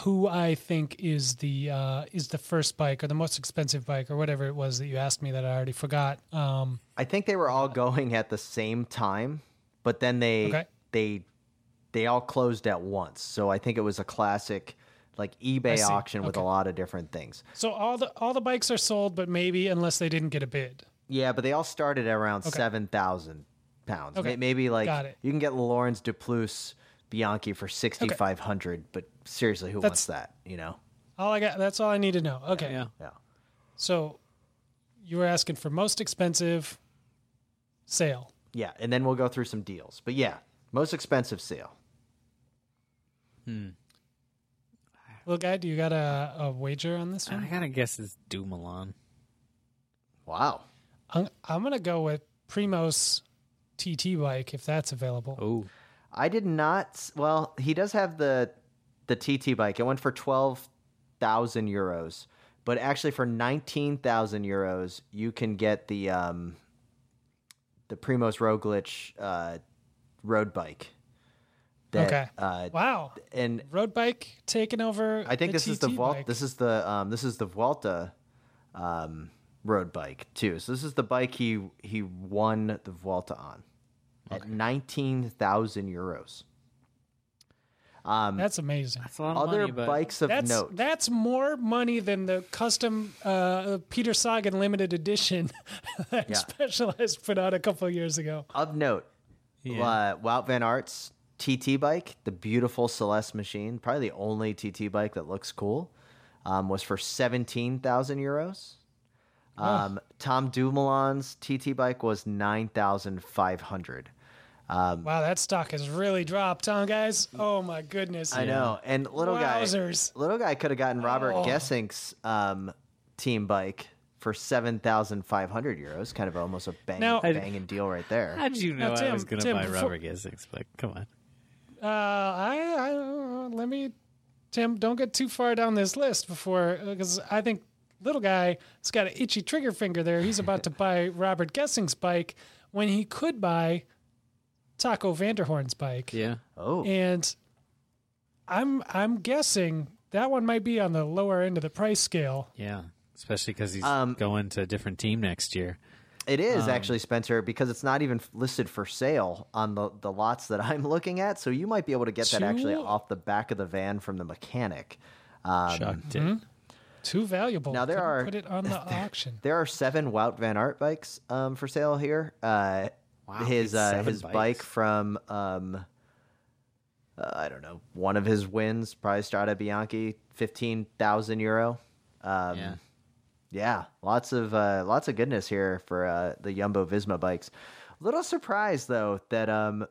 who I think is the uh, is the first bike or the most expensive bike or whatever it was that you asked me that I already forgot. Um, I think they were all going at the same time, but then they Okay. they they all closed at once. So I think it was a classic like eBay see. auction with a lot of different things. so all the all the bikes are sold, but maybe unless they didn't get a bid. Yeah, but they all started at around Okay. seven thousand pounds. Okay. Maybe like you can get Laurens De Plus Bianchi for sixty five hundred, but seriously, who wants that? You know? All I got. That's all I need to know. Okay. Yeah. Yeah. So you were asking for most expensive sale. Yeah, and then we'll go through some deals. But yeah, most expensive sale. Hmm. Little guy, do you got a, a wager on this one? I one? gotta guess it's Dumoulin. Wow. I'm, I'm going to go with Primoz TT bike if that's available. Oh, I did not. Well, he does have the the TT bike. It went for twelve thousand euros, but actually for nineteen thousand euros, you can get the um the Primoz Roglic uh, road bike. That, Okay. Uh, Wow. and Road bike taking over. I think the this is the TT bike. This is the um, this is the Vuelta um, road bike too. So this is the bike he he won the Vuelta on at nineteen thousand euros. Um, That's amazing. that's a lot of other money, but bikes of That's note. that's more money than the custom uh, Peter Sagan limited edition that Yeah. Specialized put out a couple of years ago. of note, uh, Wout Van Aert's TT bike, the beautiful Celeste machine, probably the only TT bike that looks cool, um, was for seventeen thousand euros. Um, Tom Dumoulin's TT bike was nine thousand five hundred. Wow, that stock has really dropped, huh, guys? Oh my goodness! I know, and little Wowzers. guy, little guy could have gotten Robert Oh. Gessink's um, team bike for seven thousand five hundred euros. Kind of almost a bang, Now- banging deal right there. how did you know Now, I was gonna buy before- Robert Gessink's bike? Come on. Uh, I, I uh, let me, Tim, don't get too far down this list before, because I think little guy has got an itchy trigger finger there. He's about to buy Robert Gessink's bike when he could buy Taco van der Hoorn's bike. Yeah. Oh, And I'm I'm guessing that one might be on the lower end of the price scale. Yeah. Especially because he's Um, going to a different team next year. It is Um, actually Spencer because it's not even listed for sale on the the lots that I'm looking at. So you might be able to get that actually off the back of the van from the mechanic. Um, Shocked hmm? it. Too valuable. Now, there Couldn't are- put it on the auction. There are seven Wout Van Aert bikes um, for sale here. Uh, Wow, his uh, seven his bike from um, uh, I don't know, one of his wins, probably Strade Bianche, fifteen thousand euro. Um, Yeah. Yeah, lots of uh, lots of goodness here for uh, the Yumbo Visma bikes. Little surprised though that um,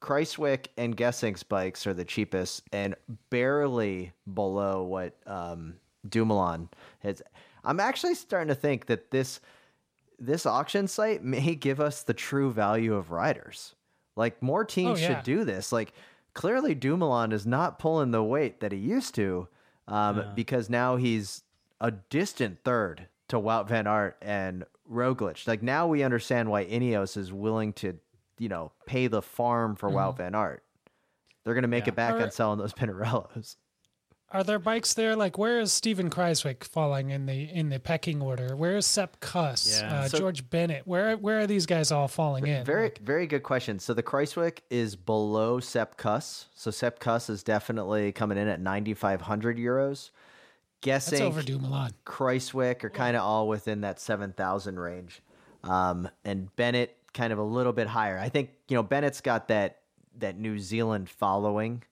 Kruijswijk and Gessink's bikes are the cheapest and barely below what um, Dumoulin has. I'm actually starting to think that this this auction site may give us the true value of riders. Like more teams Oh, yeah. should do this. Like clearly Dumoulin is not pulling the weight that he used to, um, because now he's a distant third to Wout Van Aert and Roglic. Like now we understand why Ineos is willing to, you know, pay the farm for Wout Van Aert. They're gonna make Yeah. it back Or- on selling those Pinarellos. Are there bikes there? Like, where is Steven Kruijswijk falling in the in the pecking order? Where is Sep Kuss? Yeah. Uh, So- George Bennett? Where where are these guys all falling in? Very, Like, very good question. So the Kruijswijk is below Sep Kuss. So Sep Kuss is definitely coming in at 9,500 euros. That's Gessink over Dumoulin. Kruijswijk are kind of all within that 7,000 range. Um, and Bennett kind of a little bit higher. I think, you know, Bennett's got that, that New Zealand following.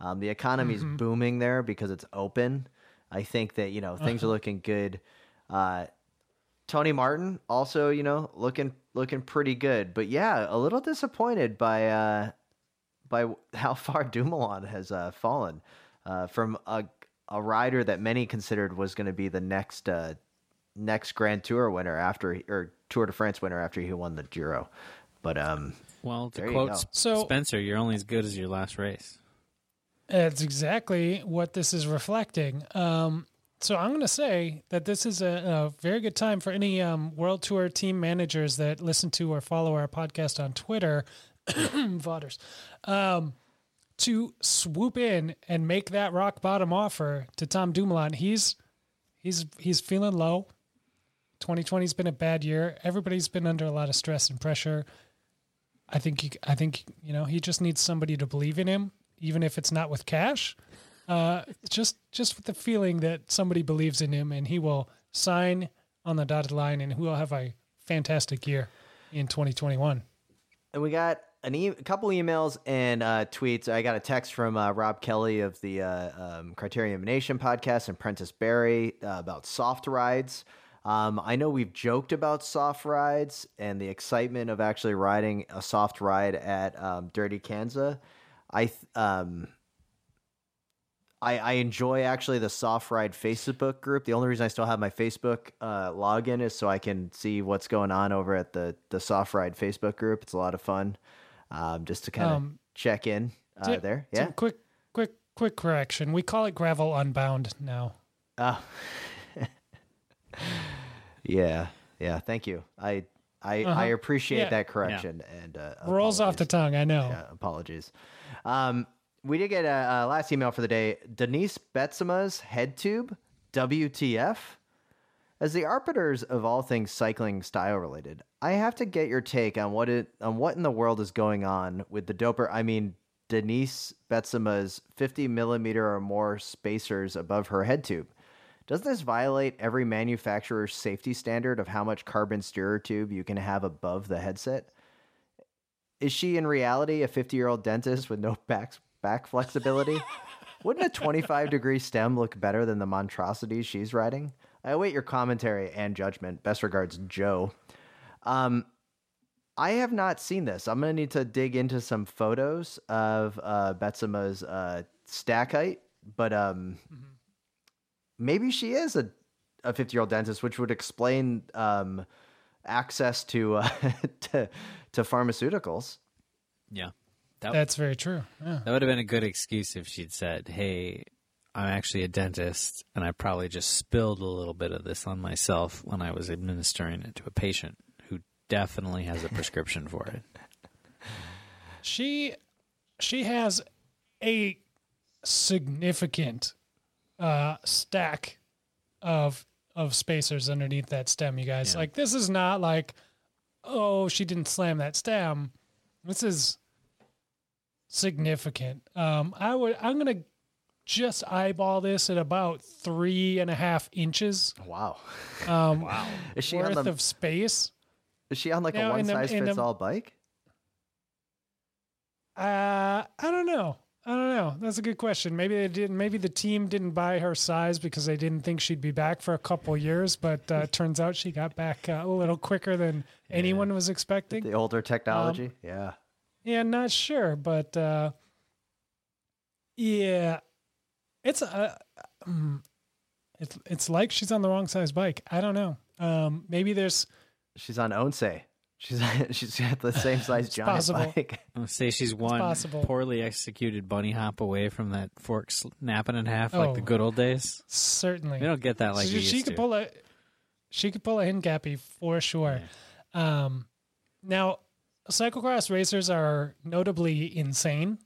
Um, the economy's booming there because it's open. I think that, you know, things are looking good. Uh, Tony Martin also, you know, looking looking pretty good. But yeah, a little disappointed by uh by how far Dumoulin has uh, fallen uh, from a a rider that many considered was going to be the next uh, next Grand Tour winner after or Tour de France winner after he won the Giro. But um, Well, to There you quote So- Spencer, you're only as good as your last race. That's exactly what this is reflecting. Um, so I'm going to say that this is a, a very good time for any um, World Tour team managers that listen to or follow our podcast on Twitter, Vodders, um, to swoop in and make that rock bottom offer to Tom Dumoulin. He's he's he's feeling low. 2020's been a bad year. Everybody's been under a lot of stress and pressure. I think he, I think you know he just needs somebody to believe in him, even if it's not with cash. Uh, just just with the feeling that somebody believes in him and he will sign on the dotted line and he will have a fantastic year in 2021. And we got an e- a couple emails and uh, tweets. I got a text from uh, Rob Kelly of the uh, um, Criterium Nation podcast and Prentice Barry uh, about soft rides. Um, I know we've joked about soft rides and the excitement of actually riding a soft ride at um, Dirty Kanza. I th- um, I, I enjoy actually the soft ride Facebook group. The only reason I still have my Facebook uh, login is so I can see what's going on over at the the soft ride Facebook group. It's a lot of fun, um, just to kind of Um, check in uh, Tim- there. Tim, Yeah. quick, quick, quick correction. We call it gravel unbound now. Oh. yeah. Yeah. Thank you. I I, Uh-huh. I appreciate Yeah. that correction and uh, Rolls off the tongue. I know. Yeah, apologies. Um, we did get a, a last email for the day. Denise Betsema's head tube, WTF? As the arbiters of all things cycling style related, I have to get your take on what it on what in the world is going on with the doper. I mean, Denise Betsema's 50 millimeter or more spacers above her head tube. Doesn't this violate every manufacturer's safety standard of how much carbon steerer tube you can have above the headset? Is she in reality a 50 year old dentist with no back, back flexibility? Wouldn't a 25 degree stem look better than the monstrosities she's riding? I await your commentary and judgment. Best regards, Joe. Um, I have not seen this. I'm going to need to dig into some photos of uh, Betsema's uh, stack height, but um, maybe she is a a 50 year old dentist, which would explain um, access to, uh, to to pharmaceuticals. Yeah. That, That's very true. Yeah. that would have been a good excuse if she'd said, hey, I'm actually a dentist, and I probably just spilled a little bit of this on myself when I was administering it to a patient who definitely has a prescription for it. She she has a significant uh stack of of spacers underneath that stem, you guys. Yeah. Like this is not like oh, she didn't slam that stem. This is significant. Um I would I'm gonna just eyeball this at about three and a half inches Wow. um wow. Is she on worth the, of space. is she on like Now, a one in the- size fits the- all bike? Uh, I don't know. I don't know. That's a good question. Maybe they didn't. Maybe the team didn't buy her size because they didn't think she'd be back for a couple years. But uh, turns out she got back uh, a little quicker than anyone was expecting. The older technology. yeah. Yeah, not sure, but uh, yeah, it's a. mm, it's it's like she's on the wrong size bike. I don't know. Um, maybe there's She's on Onse. She's she's got the same size giant possible. bike. I'm say she's one poorly executed bunny hop away from that fork snapping in half like the Oh. good old days. certainly. We don't get that like she, she could to. pull a she could pull a Hincapie for sure. Um, now, cyclocross racers are notably insane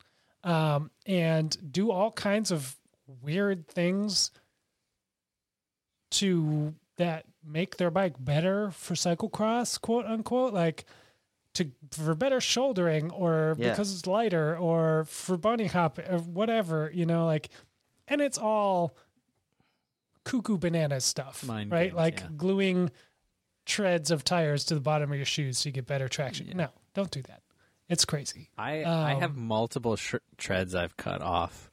um, and do all kinds of weird things to that make their bike better for cyclocross, quote unquote, like to for better shouldering or Yeah. because it's lighter or for bunny hop or whatever, you know, like and it's all cuckoo banana stuff, Mind right? games, like yeah. gluing treads of tires to the bottom of your shoes so you get better traction. No, don't do that. It's crazy. I I have Um, multiple sh- treads I've cut off,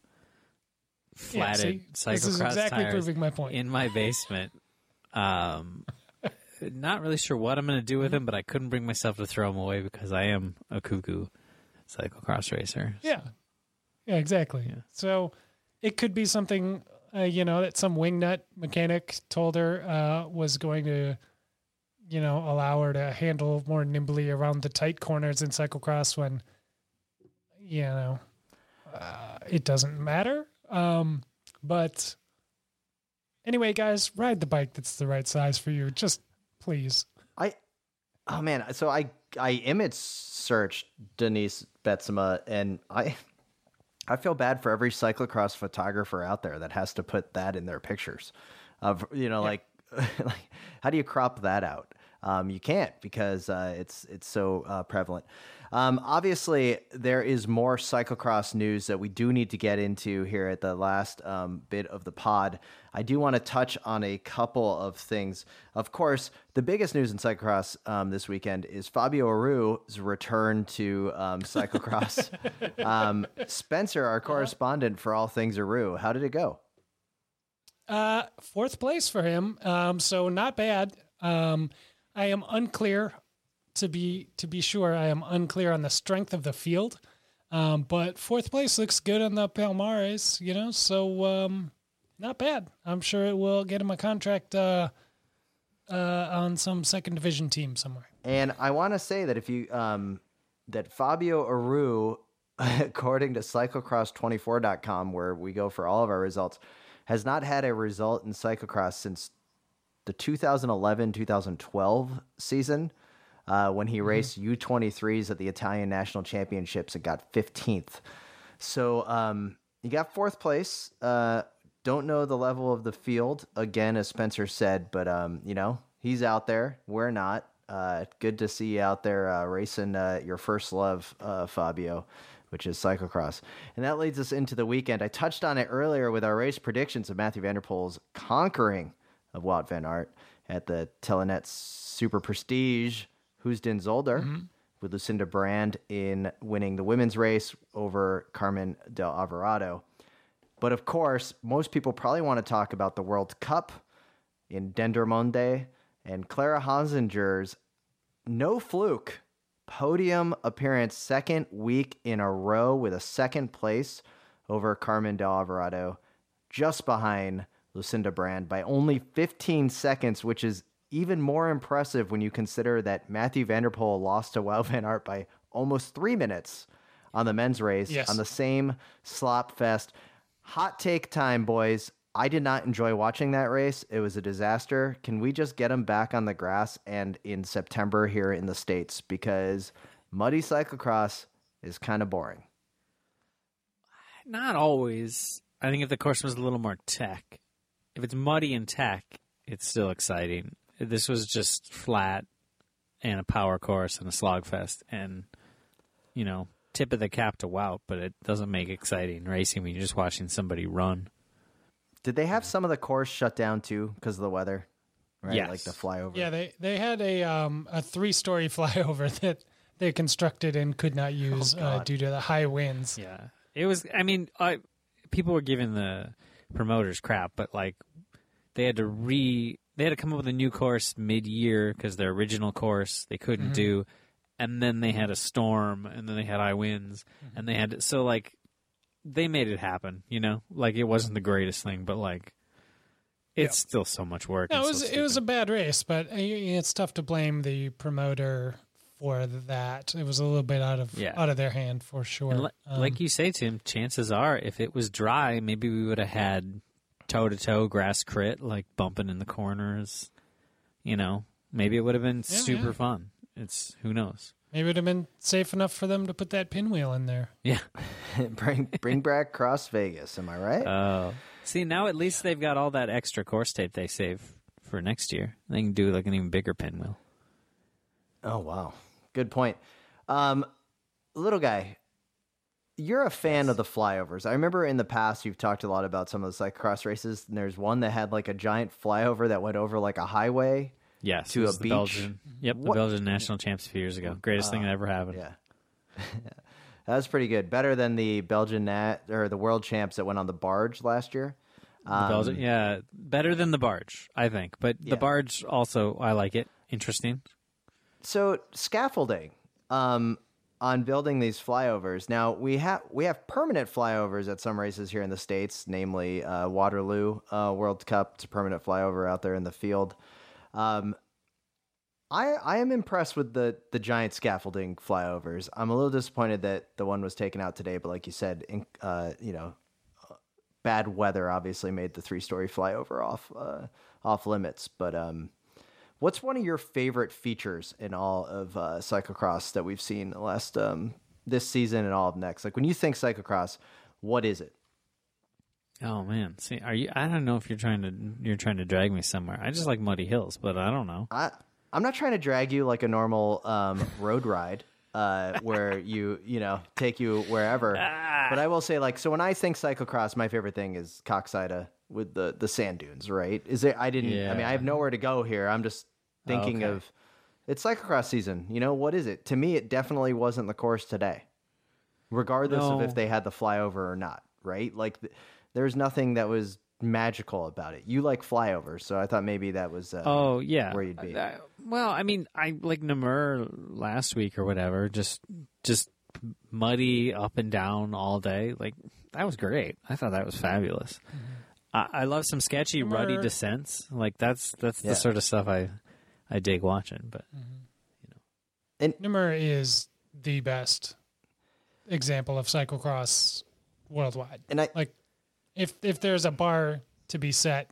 Yeah, flatted see? cyclocross this is exactly proving my point. in my basement. Um, not really sure what I'm going to do Mm-hmm. with them, but I couldn't bring myself to throw them away because I am a cuckoo cyclocross racer. Yeah. Yeah, exactly. Yeah. So it could be something, uh, you know, that some wingnut mechanic told her uh, was going to, you know, allow her to handle more nimbly around the tight corners in cyclocross when, you know, uh, it doesn't matter. Um, but anyway, guys, ride the bike that's the right size for you. Just please. I oh man, so I I image searched Denise Betsema and I I feel bad for every cyclocross photographer out there that has to put that in their pictures. Of you know, like like how do you crop that out? Um, you can't because uh, it's it's so uh, prevalent. Um, obviously, there is more cyclocross news that we do need to get into here at the last um, bit of the pod. I do want to touch on a couple of things. Of course, the biggest news in cyclocross um, this weekend is Fabio Aru's return to um, cyclocross. um, Spencer, our correspondent for all things Aru, how did it go? Uh, fourth place for him. Um, so not bad. Um, I am unclear to be to be sure. I am unclear on the strength of the field. Um, but fourth place looks good on the Palmares, you know. So um, not bad. I'm sure it will get him a contract uh, uh, on some second division team somewhere. And I want to say that if you um, that Fabio Aru, according to cyclocross24.com, where we go for all of our results, has not had a result in cyclocross since the 2011-2012 season, uh, when he raced U23s at the Italian National Championships and got 15th. So um, he got fourth place. Uh, don't know the level of the field again, as Spencer said, but um, you know he's out there. We're not. Uh, good to see you out there uh, racing uh, your first love, uh, Fabio, which is cyclocross. And that leads us into the weekend. I touched on it earlier with our race predictions of Mathieu van der Poel's conquering of Wout van Aert at the Telenet Super Prestige Heusden-Zolder mm-hmm. with Lucinda Brand in winning the women's race over Carmen Del Alvarado. But of course, most people probably want to talk about the World Cup in Dendermonde and Clara Honsinger's no fluke podium appearance second week in a row with a second place over Carmen Del Alvarado, just behind Lucinda Brand by only 15 seconds, which is even more impressive when you consider that Mathieu van der Poel lost to Wout Van Aert by almost three minutes on the men's race Yes. on the same slop fest. Hot take time, boys. I did not enjoy watching that race. It was a disaster. Can we just get them back on the grass and in September here in the States? Because muddy cyclocross is kind of boring. Not always. I think if the course was a little more tech, if it's muddy and tech, it's still exciting. This was just flat and a power course and a slogfest, and you know, tip of the cap to Wout, but it doesn't make exciting racing when you're just watching somebody run. Did they have some of the course shut down too because of the weather? Right, Yes. like the flyover. Yeah, they they had a um, a three story flyover that they constructed and could not use uh, due to the high winds. Yeah, it was. I mean, I people were giving the promoters crap, but like they had to re they had to come up with a new course mid year because their original course they couldn't do, and then they had a storm, and then they had high winds, and they had to, so like they made it happen. You know, like it wasn't the greatest thing, but like. It's still so much work. No, it was so it was a bad race, but uh, it's tough to blame the promoter for that. It was a little bit out of Yeah. out of their hand for sure. Li- Um, like you say, Tim, chances are if it was dry, maybe we would have had toe to toe grass crit, like bumping in the corners. You know, maybe it would have been Yeah, super yeah. fun. It's who knows. maybe it would have been safe enough for them to put that pinwheel in there. Yeah. bring bring back Cross Vegas. Am I right? Oh, see, now at least they've got all that extra course tape they save for next year. They can do like an even bigger pinwheel. oh wow, good point. Um, little guy, you're a fan of the flyovers. I remember in the past you've talked a lot about some of the cyclocross races, and there's one that had like a giant flyover that went over like a highway. Yes, To a beach? Belgian. Yep, the Belgian national champs a few years ago. Greatest thing that ever happened. Yeah. that was pretty good. Better than the Belgian nat or the world champs that went on the barge last year. The Belgian, yeah, better than the barge, I think. But Yeah. the barge also, I like it. Interesting. So scaffolding um, on building these flyovers. Now we have we have permanent flyovers at some races here in the states, namely uh, Waterloo uh, World Cup. It's a permanent flyover out there in the field. Um, I I am impressed with the the giant scaffolding flyovers. I'm a little disappointed that the one was taken out today, but like you said, in, uh, you know, bad weather obviously made the three story flyover off uh, off limits. But um, what's one of your favorite features in all of uh, cyclocross that we've seen the last um, this season and all of next? Like when you think cyclocross, what is it? Oh man, see, are you? I don't know if you're trying to you're trying to drag me somewhere. I just like muddy hills, but I don't know. I I'm not trying to drag you like a normal um, road ride. Uh, where you you know take you wherever, but I will say like so when I think cyclocross, my favorite thing is Koksijde with the the sand dunes. Right? Is it? I didn't. I mean, I have nowhere to go here. I'm just thinking Okay. of it's cyclocross season. You know what is it? To me, it definitely wasn't the course today, regardless of if they had the flyover or not. Right? Like th- there's nothing that was magical about it. You like flyovers, so I thought maybe that was uh, Oh yeah, where you'd be. Uh, well, I mean, I like Namur last week or whatever. Just just muddy up and down all day. Like that was great. I thought that was fabulous. I, I love some sketchy, ruddy descents. Like that's that's Yeah. the sort of stuff I I dig watching. But mm-hmm. Namur is the best example of cyclocross worldwide. and I Like, if if there's a bar to be set,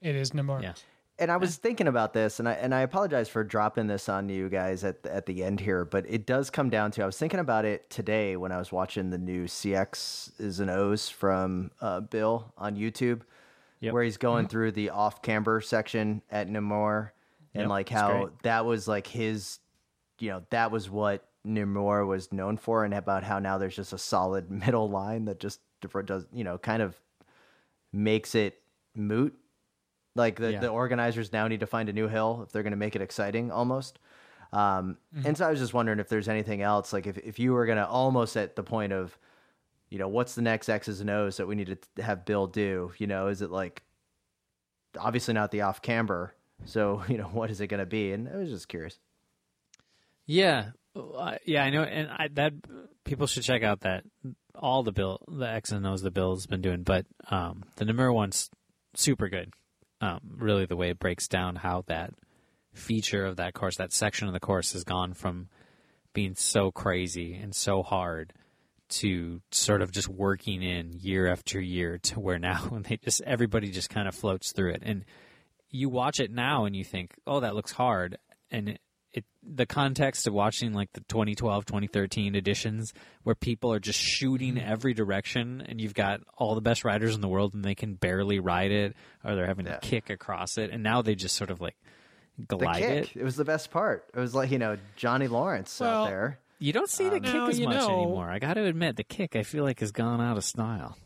it is Namur. yeah, And I was thinking about this, and I and I apologize for dropping this on you guys at at the end here, but it does come down to I was thinking about it today when I was watching the new CX's and O's from uh, Bill on YouTube, Yep. where he's going through the off camber section at Namur, and Yep, like how that was like his, you know, that was what Namur was known for, and about how now there's just a solid middle line that just does you know kind of makes it moot like the, Yeah. the organizers now need to find a new hill if they're going to make it exciting almost. Um, And so I was just wondering if there's anything else, like if, if you were going to almost at the point of, you know, what's the next X's and O's that we need to have Bill do? You know, is it like, obviously not the off camber. So, you know, what is it going to be? And I was just curious. yeah, uh, yeah. I know, and I, that people should check out that all the bill the X and O's the Bill's been doing, but um, the Namur one's super good. Um, really, the way it breaks down how that feature of that course, that section of the course, has gone from being so crazy and so hard to sort of just working in year after year to where now when they just everybody just kind of floats through it. And you watch it now and you think oh that looks hard. And it, it the context of watching like the 2012 2013 editions where people are just shooting mm-hmm. every direction and you've got all the best riders in the world and they can barely ride it or they're having Yeah. to kick across it. And now they just sort of like The glide kick, it. It was the best part. It was like, you know, Johnny Lawrence Well, out there. you don't see the uh, kick Now, as much know- anymore. I gotta admit the kick i feel like has gone out of style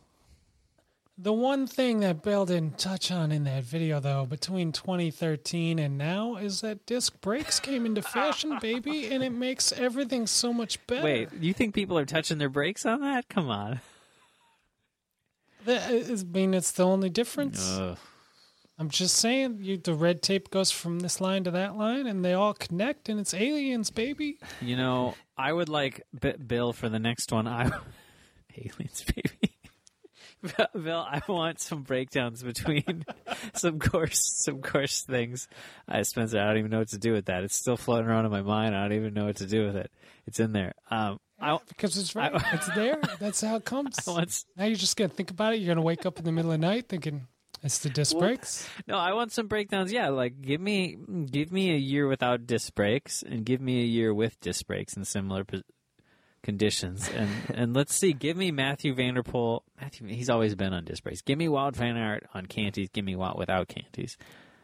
The one thing that Bill didn't touch on in that video, though, between 2013 and now, is that disc brakes came into fashion, baby, and it makes everything so much better. Wait, you think people are touching their brakes on that? Come on. That uh, is- I mean, it's the only difference. Ugh. I'm just saying, you, the red tape goes from this line to that line, and they all connect, and it's aliens, baby. You know, I would like B- Bill for the next one. I aliens, baby. Bill, I want some breakdowns between some course, some course things. I Spencer, I don't even know what to do with that. It's still floating around in my mind. I don't even know what to do with it. It's in there. Um, I, Because it's right. I- it's there. That's how it comes. Want Now you're just gonna think about it. You're gonna wake up in the middle of the night thinking it's the disc brakes. No, I want some breakdowns. Yeah, like give me give me a year without disc brakes and give me a year with disc brakes in similar conditions, and and let's see. Give me Matthew Vanderpool. Mathieu, he's always been on disc brakes. Give me Wout van Aert on Canties. Give me Wout without Canties.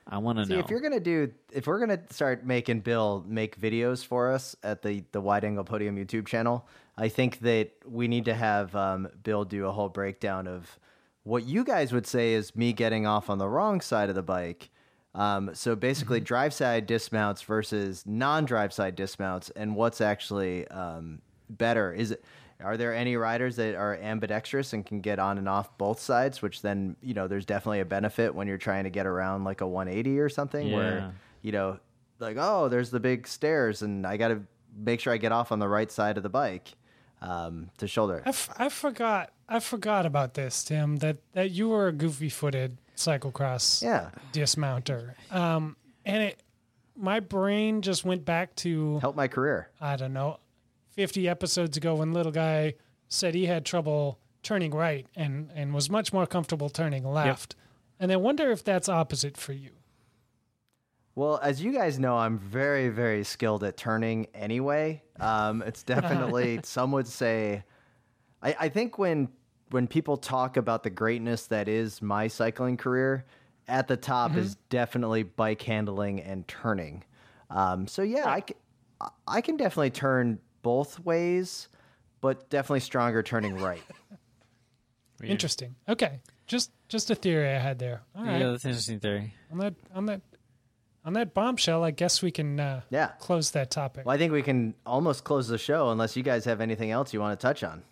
I want to See, know. if you're gonna do, if we're gonna start making Bill make videos for us at the the Wide Angle Podium YouTube channel, I think that we need to have um, Bill do a whole breakdown of what you guys would say is me getting off on the wrong side of the bike. Um, so basically, drive side dismounts versus non-drive side dismounts, and what's actually um, better? Is it? Are there any riders that are ambidextrous and can get on and off both sides? Which then, you know, there's definitely a benefit when you're trying to get around like a 180 or something, Yeah. where you know, like, oh, there's the big stairs, and I got to make sure I get off on the right side of the bike um, to shoulder. I, f- I forgot. I forgot about this, Tim. That that you were a goofy-footed cyclocross Yeah, dismounter. Um, and it, my brain just went back to help my career. I don't know, 50 episodes ago when little guy said he had trouble turning right and, and was much more comfortable turning left. And I wonder if that's opposite for you. Well, as you guys know, I'm very, very skilled at turning anyway. Um, it's definitely, some would say, I, I think when when people talk about the greatness that is my cycling career, at the top is definitely bike handling and turning. Um, so yeah, I can, I can definitely turn both ways, but definitely stronger turning right. Interesting. Okay. Just just a theory I had there. All right. yeah, that's an interesting theory. On that on that on that bombshell, I guess we can uh, Yeah. close that topic. Well, I think we can almost close the show unless you guys have anything else you want to touch on.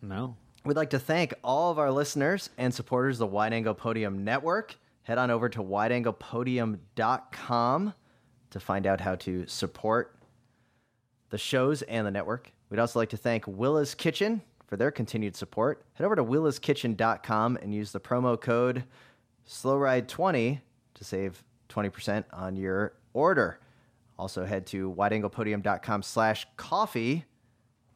No, We'd like to thank all of our listeners and supporters of the Wide Angle Podium Network. Head on over to wideanglepodium.com to find out how to support the shows and the network. We'd also like to thank Willa's Kitchen for their continued support. Head over to willaskitchen.com and use the promo code SlowRide20 to save 20% on your order. Also head to wideanglepodium.com slash coffee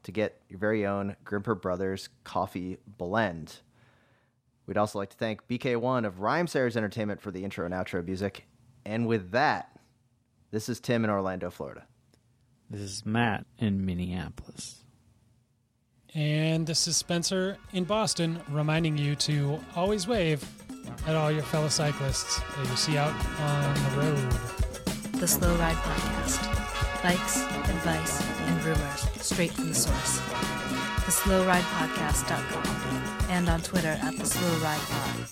to get your very own Grimpeur Brothers coffee blend. We'd also like to thank BK1 of Rhymesayers Entertainment for the intro and outro music. And with that, this is Tim in Orlando, Florida. This is Matt in Minneapolis. And this is Spencer in Boston reminding you to always wave at all your fellow cyclists that you see out on the road. The Slow Ride Podcast. Bikes, advice, and rumors straight from the source. TheSlowRidePodcast.com and on Twitter at The Slow Ride Pod.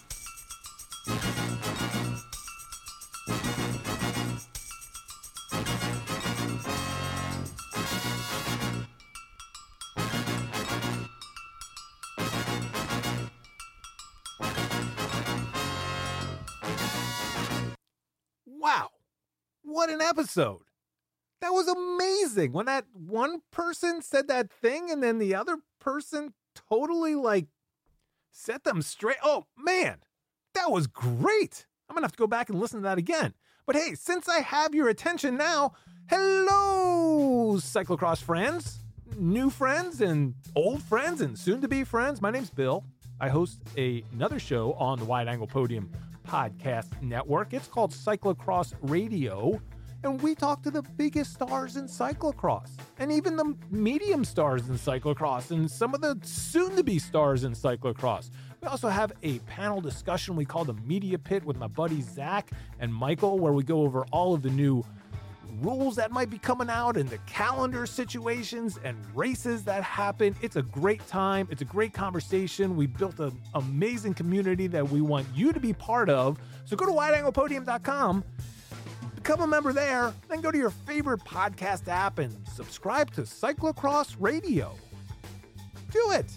An episode. That was amazing. When that one person said that thing and then the other person totally like set them straight. Oh, man. That was great. I'm to have to go back and listen to that again. But hey, since I have your attention now, hello, cyclocross friends, new friends, and old friends, and soon to be friends. My name's Bill. I host a, another show on the Wide Angle Podium podcast network. It's called Cyclocross Radio. And we talk to the biggest stars in cyclocross and even the medium stars in cyclocross and some of the soon to be stars in cyclocross. We also have a panel discussion we call the Media Pit with my buddies Zach and Michael, where we go over all of the new rules that might be coming out and the calendar situations and races that happen. It's a great time. It's a great conversation. We built an amazing community that we want you to be part of. So go to wideanglepodium.com, become a member there, then go to your favorite podcast app and subscribe to Cyclocross Radio. Do it.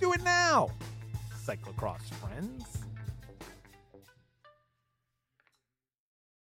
Do it now. cyclocross friends.